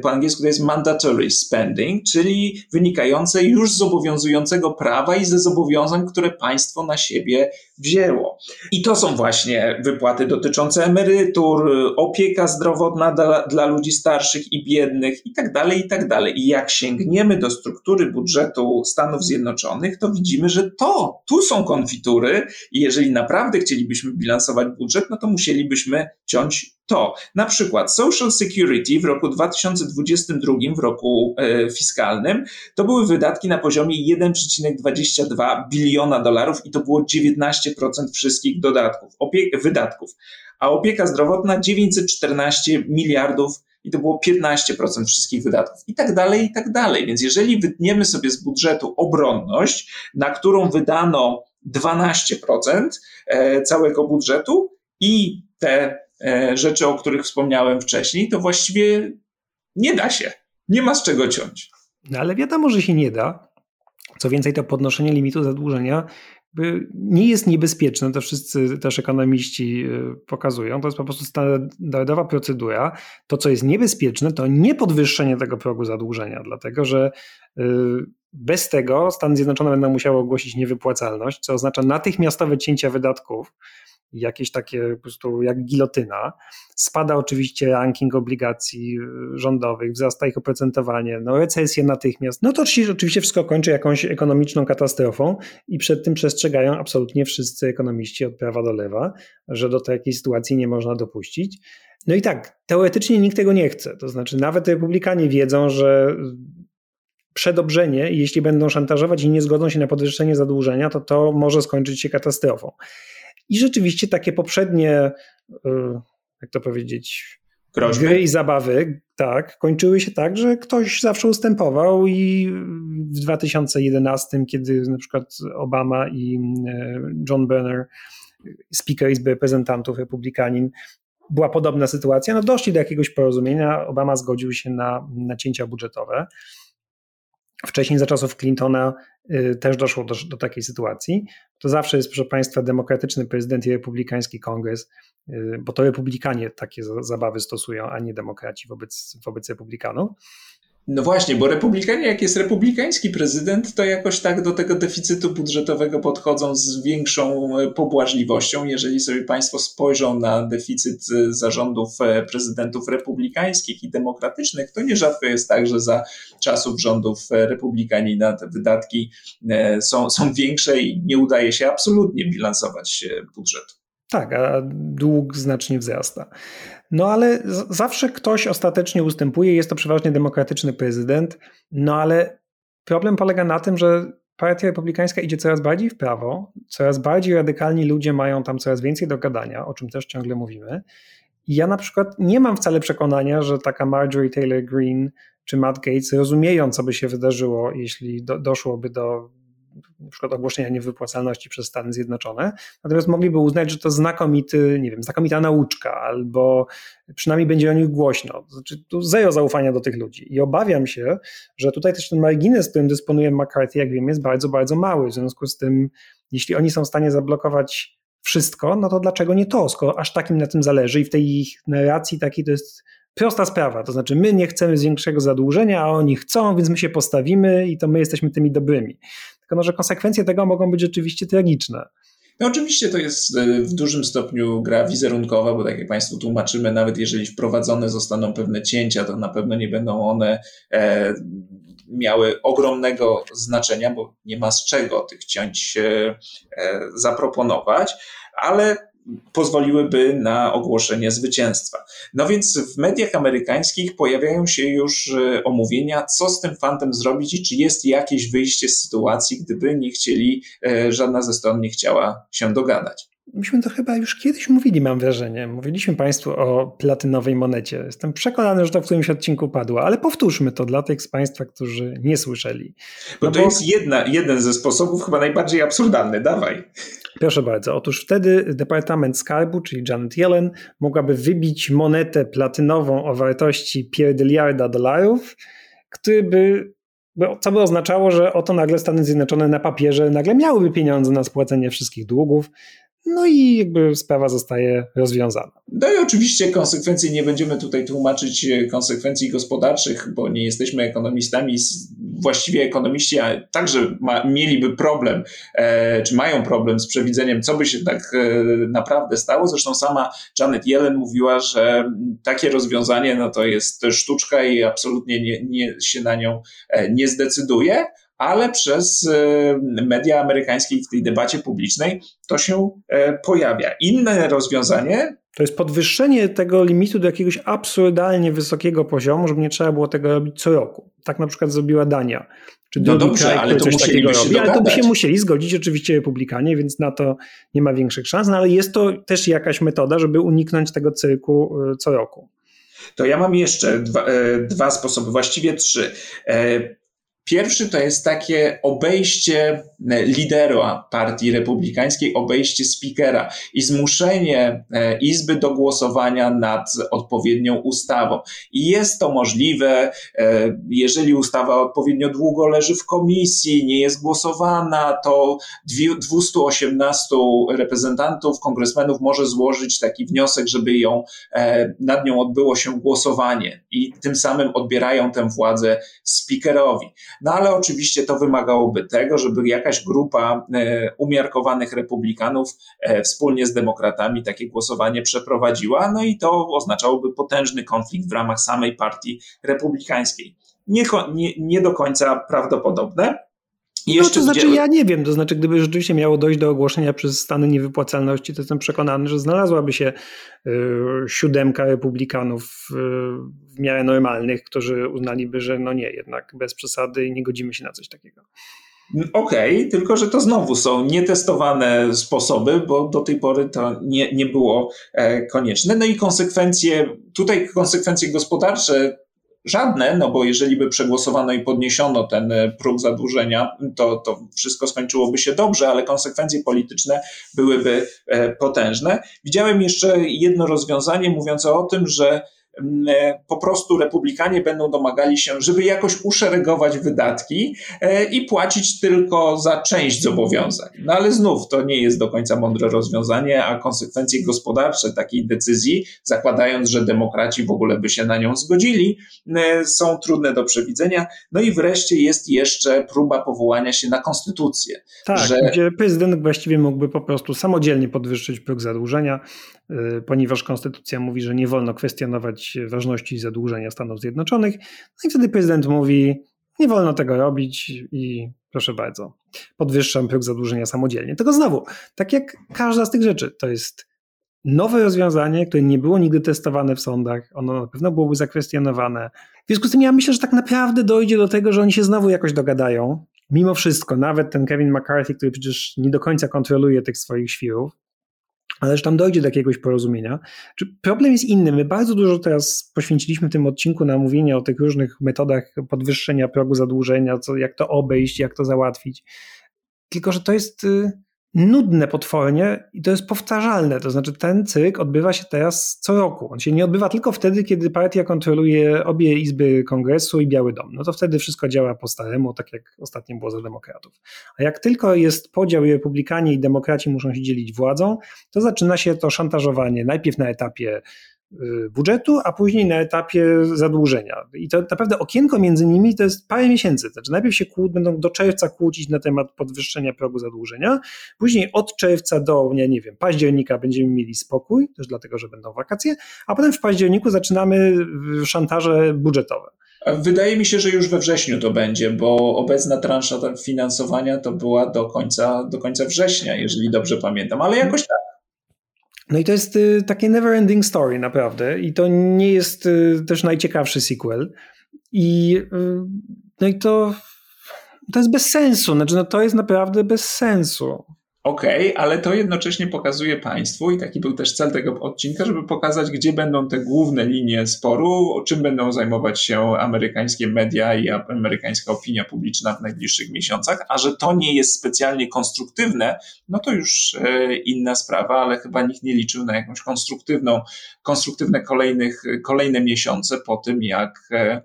Po angielsku to jest mandatory spending, czyli wynikające już z obowiązującego prawa i ze zobowiązań, które państwo na siebie wzięło. I to są właśnie wypłaty dotyczące emerytur, opieka zdrowotna dla, dla ludzi starszych i biednych i tak dalej, i tak dalej. I jak sięgniemy do struktury budżetu Stanów Zjednoczonych, to widzimy, że to, tu są konfitury i jeżeli naprawdę chcielibyśmy bilansować budżet, no to musielibyśmy ciąć to. Na przykład Social Security w roku 2022, w roku e, fiskalnym, to były wydatki na poziomie 1,22 biliona dolarów i to było 19% wszystkich dodatków, wydatków. A opieka zdrowotna 914 miliardów i to było 15% wszystkich wydatków i tak dalej, i tak dalej. Więc jeżeli wytniemy sobie z budżetu obronność, na którą wydano 12% e, całego budżetu i te e, rzeczy, o których wspomniałem wcześniej, to właściwie nie da się. Nie ma z czego ciąć. No ale wiadomo, że się nie da. Co więcej, to podnoszenie limitu zadłużenia nie jest niebezpieczne, to wszyscy też ekonomiści e, pokazują. To jest po prostu standardowa procedura. To, co jest niebezpieczne, to nie podwyższenie tego progu zadłużenia, dlatego że bez tego Stany Zjednoczone będą musiały ogłosić niewypłacalność, co oznacza natychmiastowe cięcia wydatków, jakieś takie po prostu jak gilotyna. Spada oczywiście ranking obligacji y, rządowych, wzrasta ich oprocentowanie, no recesja natychmiast. No to oczywiście wszystko kończy jakąś ekonomiczną katastrofą i przed tym przestrzegają absolutnie wszyscy ekonomiści od prawa do lewa, że do takiej sytuacji nie można dopuścić. No i tak, teoretycznie nikt tego nie chce. To znaczy, nawet republikanie wiedzą, że przedobrzenie jeśli będą szantażować i nie zgodzą się na podwyższenie zadłużenia, to to może skończyć się katastrofą. I rzeczywiście takie poprzednie, y, jak to powiedzieć, Groźby? gry i zabawy, tak, kończyły się tak, że ktoś zawsze ustępował i w 2011, kiedy na przykład Obama i y, John Berner, speaker Izby Reprezentantów, republikanin, była podobna sytuacja, no doszli do jakiegoś porozumienia, Obama zgodził się na nacięcia budżetowe. Wcześniej za czasów Clintona y, też doszło do, do, takiej sytuacji. To zawsze jest, proszę Państwa, demokratyczny prezydent i republikański kongres, y, bo to republikanie takie zabawy stosują, a nie demokraci wobec, wobec republikanów. No właśnie, bo republikanie, jak jest republikański prezydent, to jakoś tak do tego deficytu budżetowego podchodzą z większą e, pobłażliwością. Jeżeli sobie Państwo spojrzą na deficyt e, zarządów e, prezydentów republikańskich i demokratycznych, to nierzadko jest tak, że za czasów rządów republikanina te wydatki są, są większe i nie udaje się absolutnie bilansować budżetu. Tak, a dług znacznie wzrasta. No ale zawsze ktoś ostatecznie ustępuje, jest to przeważnie demokratyczny prezydent, no ale problem polega na tym, że Partia Republikańska idzie coraz bardziej w prawo, coraz bardziej radykalni ludzie mają tam coraz więcej do gadania, o czym też ciągle mówimy. Ja na przykład nie mam wcale przekonania, że taka Marjorie Taylor Greene czy Matt Gates rozumieją, co by się wydarzyło, jeśli do, doszłoby do na przykład ogłoszenia niewypłacalności przez Stany Zjednoczone, natomiast mogliby uznać, że to znakomity, nie wiem, znakomita nauczka, albo przynajmniej będzie o nich głośno. Znaczy, tu zero zaufania do tych ludzi. I obawiam się, że tutaj też ten margines, którym dysponuje McCarthy, jak wiem, jest bardzo, bardzo mały. W związku z tym, jeśli oni są w stanie zablokować wszystko, no to dlaczego nie to, skoro aż takim na tym zależy i w tej ich narracji takiej to jest prosta sprawa, to znaczy my nie chcemy większego zadłużenia, a oni chcą, więc my się postawimy i to my jesteśmy tymi dobrymi. Tylko no, że konsekwencje tego mogą być rzeczywiście tragiczne. No oczywiście to jest e, w dużym stopniu gra wizerunkowa, bo tak jak Państwu tłumaczymy, nawet jeżeli wprowadzone zostaną pewne cięcia, to na pewno nie będą one e, miały ogromnego znaczenia, bo nie ma z czego tych cięć e, zaproponować, ale pozwoliłyby na ogłoszenie zwycięstwa. No więc w mediach amerykańskich pojawiają się już e, omówienia, co z tym fantem zrobić i czy jest jakieś wyjście z sytuacji, gdyby nie chcieli, e, żadna ze stron nie chciała się dogadać. Myśmy to chyba już kiedyś mówili, mam wrażenie. Mówiliśmy Państwu o platynowej monecie. Jestem przekonany, że to w którymś odcinku padło, ale powtórzmy to dla tych z Państwa, którzy nie słyszeli. No bo to bo... jest jedna, jeden ze sposobów, chyba najbardziej absurdalny. Dawaj. Proszę bardzo. Otóż wtedy Departament Skarbu, czyli Janet Yellen, mogłaby wybić monetę platynową o wartości pierdyliarda dolarów, który by co by oznaczało, że oto nagle Stany Zjednoczone na papierze nagle miałyby pieniądze na spłacenie wszystkich długów, no i jakby sprawa zostaje rozwiązana. No i oczywiście konsekwencje nie będziemy tutaj tłumaczyć e, konsekwencji gospodarczych, bo nie jesteśmy ekonomistami. Właściwie ekonomiści także ma, mieliby problem, e, czy mają problem z przewidzeniem, co by się tak e, naprawdę stało. Zresztą sama Janet Yellen mówiła, że takie rozwiązanie no to jest sztuczka i absolutnie nie, nie się na nią e, nie zdecyduje ale przez e, media amerykańskie i w tej debacie publicznej to się e, pojawia. Inne rozwiązanie. To jest podwyższenie tego limitu do jakiegoś absurdalnie wysokiego poziomu, żeby nie trzeba było tego robić co roku. Tak na przykład zrobiła Dania. Czy no dobrze, kraj, ale to coś takiego robi, ale to by się musieli zgodzić oczywiście republikanie, więc na to nie ma większych szans, no ale jest to też jakaś metoda, żeby uniknąć tego cyrku e, co roku. To ja mam jeszcze dwa, dwa sposoby, właściwie trzy. Pierwszy to jest takie obejście e, lidera partii republikańskiej, obejście speakera i zmuszenie e, Izby do głosowania nad odpowiednią ustawą. I jest to możliwe, e, jeżeli ustawa odpowiednio długo leży w komisji, nie jest głosowana, to 218 reprezentantów, kongresmenów może złożyć taki wniosek, żeby ją, nad nią odbyło się głosowanie i tym samym odbierają tę władzę speakerowi. No ale oczywiście to wymagałoby tego, żeby jakaś grupa e, umiarkowanych republikanów e, wspólnie z demokratami takie głosowanie przeprowadziła, no i to oznaczałoby potężny konflikt w ramach samej partii republikańskiej. Nie, nie, nie do końca prawdopodobne. I no to znaczy, ja nie wiem, to znaczy, gdyby rzeczywiście miało dojść do ogłoszenia przez stany niewypłacalności, to jestem przekonany, że znalazłaby się y, siódemka republikanów y, w miarę normalnych, którzy uznaliby, że no nie, jednak bez przesady nie godzimy się na coś takiego. Okej, okay, tylko że to znowu są nietestowane sposoby, bo do tej pory to nie, nie było e, konieczne. No i konsekwencje, tutaj konsekwencje gospodarcze żadne, no bo jeżeli by przegłosowano i podniesiono ten e, próg zadłużenia, to, to wszystko skończyłoby się dobrze, ale konsekwencje polityczne byłyby e, potężne. Widziałem jeszcze jedno rozwiązanie mówiące o tym, że po prostu republikanie będą domagali się, żeby jakoś uszeregować wydatki e, i płacić tylko za część zobowiązań. No ale znów to nie jest do końca mądre rozwiązanie, a konsekwencje gospodarcze takiej decyzji, zakładając, że demokraci w ogóle by się na nią zgodzili, e, są trudne do przewidzenia. No i wreszcie jest jeszcze próba powołania się na konstytucję. Tak, że... gdzie prezydent właściwie mógłby po prostu samodzielnie podwyższyć próg zadłużenia, ponieważ konstytucja mówi, że nie wolno kwestionować ważności zadłużenia Stanów Zjednoczonych. No i wtedy prezydent mówi, nie wolno tego robić i proszę bardzo, podwyższam próg zadłużenia samodzielnie. Tylko znowu, tak jak każda z tych rzeczy, to jest nowe rozwiązanie, które nie było nigdy testowane w sądach, ono na pewno byłoby zakwestionowane. W związku z tym ja myślę, że tak naprawdę dojdzie do tego, że oni się znowu jakoś dogadają. Mimo wszystko, nawet ten Kevin McCarthy, który przecież nie do końca kontroluje tych swoich świrów, ale że tam dojdzie do jakiegoś porozumienia. Problem jest inny? My bardzo dużo teraz poświęciliśmy tym odcinku na mówienie o tych różnych metodach podwyższenia progu zadłużenia, co, jak to obejść, jak to załatwić. Tylko, że to jest y, nudne potwornie i to jest powtarzalne. To znaczy, ten cyrk odbywa się teraz co roku. On się nie odbywa tylko wtedy, kiedy partia kontroluje obie izby kongresu i Biały Dom. No to wtedy wszystko działa po staremu, tak jak ostatnio było za demokratów. A jak tylko jest podział i republikanie i demokraci muszą się dzielić władzą, to zaczyna się to szantażowanie najpierw na etapie budżetu, a później na etapie zadłużenia. I to naprawdę okienko między nimi to jest parę miesięcy. Znaczy najpierw się kłó, będą do czerwca kłócić na temat podwyższenia progu zadłużenia, później od czerwca do, nie, nie wiem, października będziemy mieli spokój, też dlatego, że będą wakacje, a potem w październiku zaczynamy szantaże budżetowe. Wydaje mi się, że już we wrześniu to będzie, bo obecna transza finansowania to była do końca, do końca września, jeżeli dobrze pamiętam, ale jakoś tak. No i to jest y, takie never ending story naprawdę i to nie jest y, też najciekawszy sequel. I y, no i to to jest bez sensu, znaczy no to jest naprawdę bez sensu. Okay, ale to jednocześnie pokazuje Państwu, i taki był też cel tego odcinka, żeby pokazać, gdzie będą te główne linie sporu, czym będą zajmować się amerykańskie media i amerykańska opinia publiczna w najbliższych miesiącach, a że to nie jest specjalnie konstruktywne, no to już e, inna sprawa, ale chyba nikt nie liczył na jakąś konstruktywną, konstruktywne kolejnych, kolejne miesiące po tym, jak e,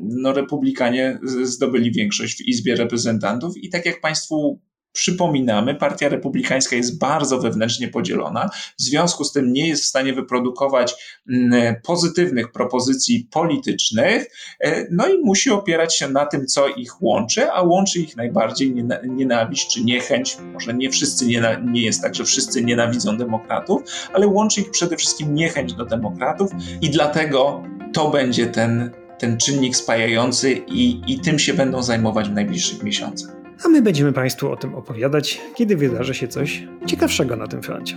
no, republikanie zdobyli większość w Izbie Reprezentantów. I tak jak Państwu Przypominamy, Partia Republikańska jest bardzo wewnętrznie podzielona, w związku z tym nie jest w stanie wyprodukować mm, pozytywnych propozycji politycznych, e, no i musi opierać się na tym, co ich łączy, a łączy ich najbardziej nienawiść czy niechęć. Może nie wszyscy nie, jest tak, że wszyscy nienawidzą demokratów, ale łączy ich przede wszystkim niechęć do demokratów i dlatego to będzie ten, ten czynnik spajający i, i tym się będą zajmować w najbliższych miesiącach a my będziemy Państwu o tym opowiadać, kiedy wydarzy się coś ciekawszego na tym froncie.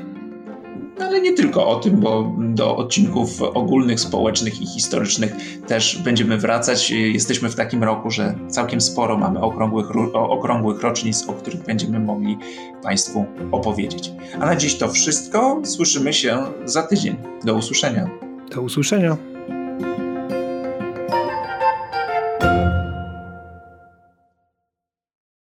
Ale nie tylko o tym, bo do odcinków ogólnych, społecznych i historycznych też będziemy wracać. Jesteśmy w takim roku, że całkiem sporo mamy okrągłych, okrągłych rocznic, o których będziemy mogli Państwu opowiedzieć. A na dziś to wszystko. Słyszymy się za tydzień. Do usłyszenia. Do usłyszenia.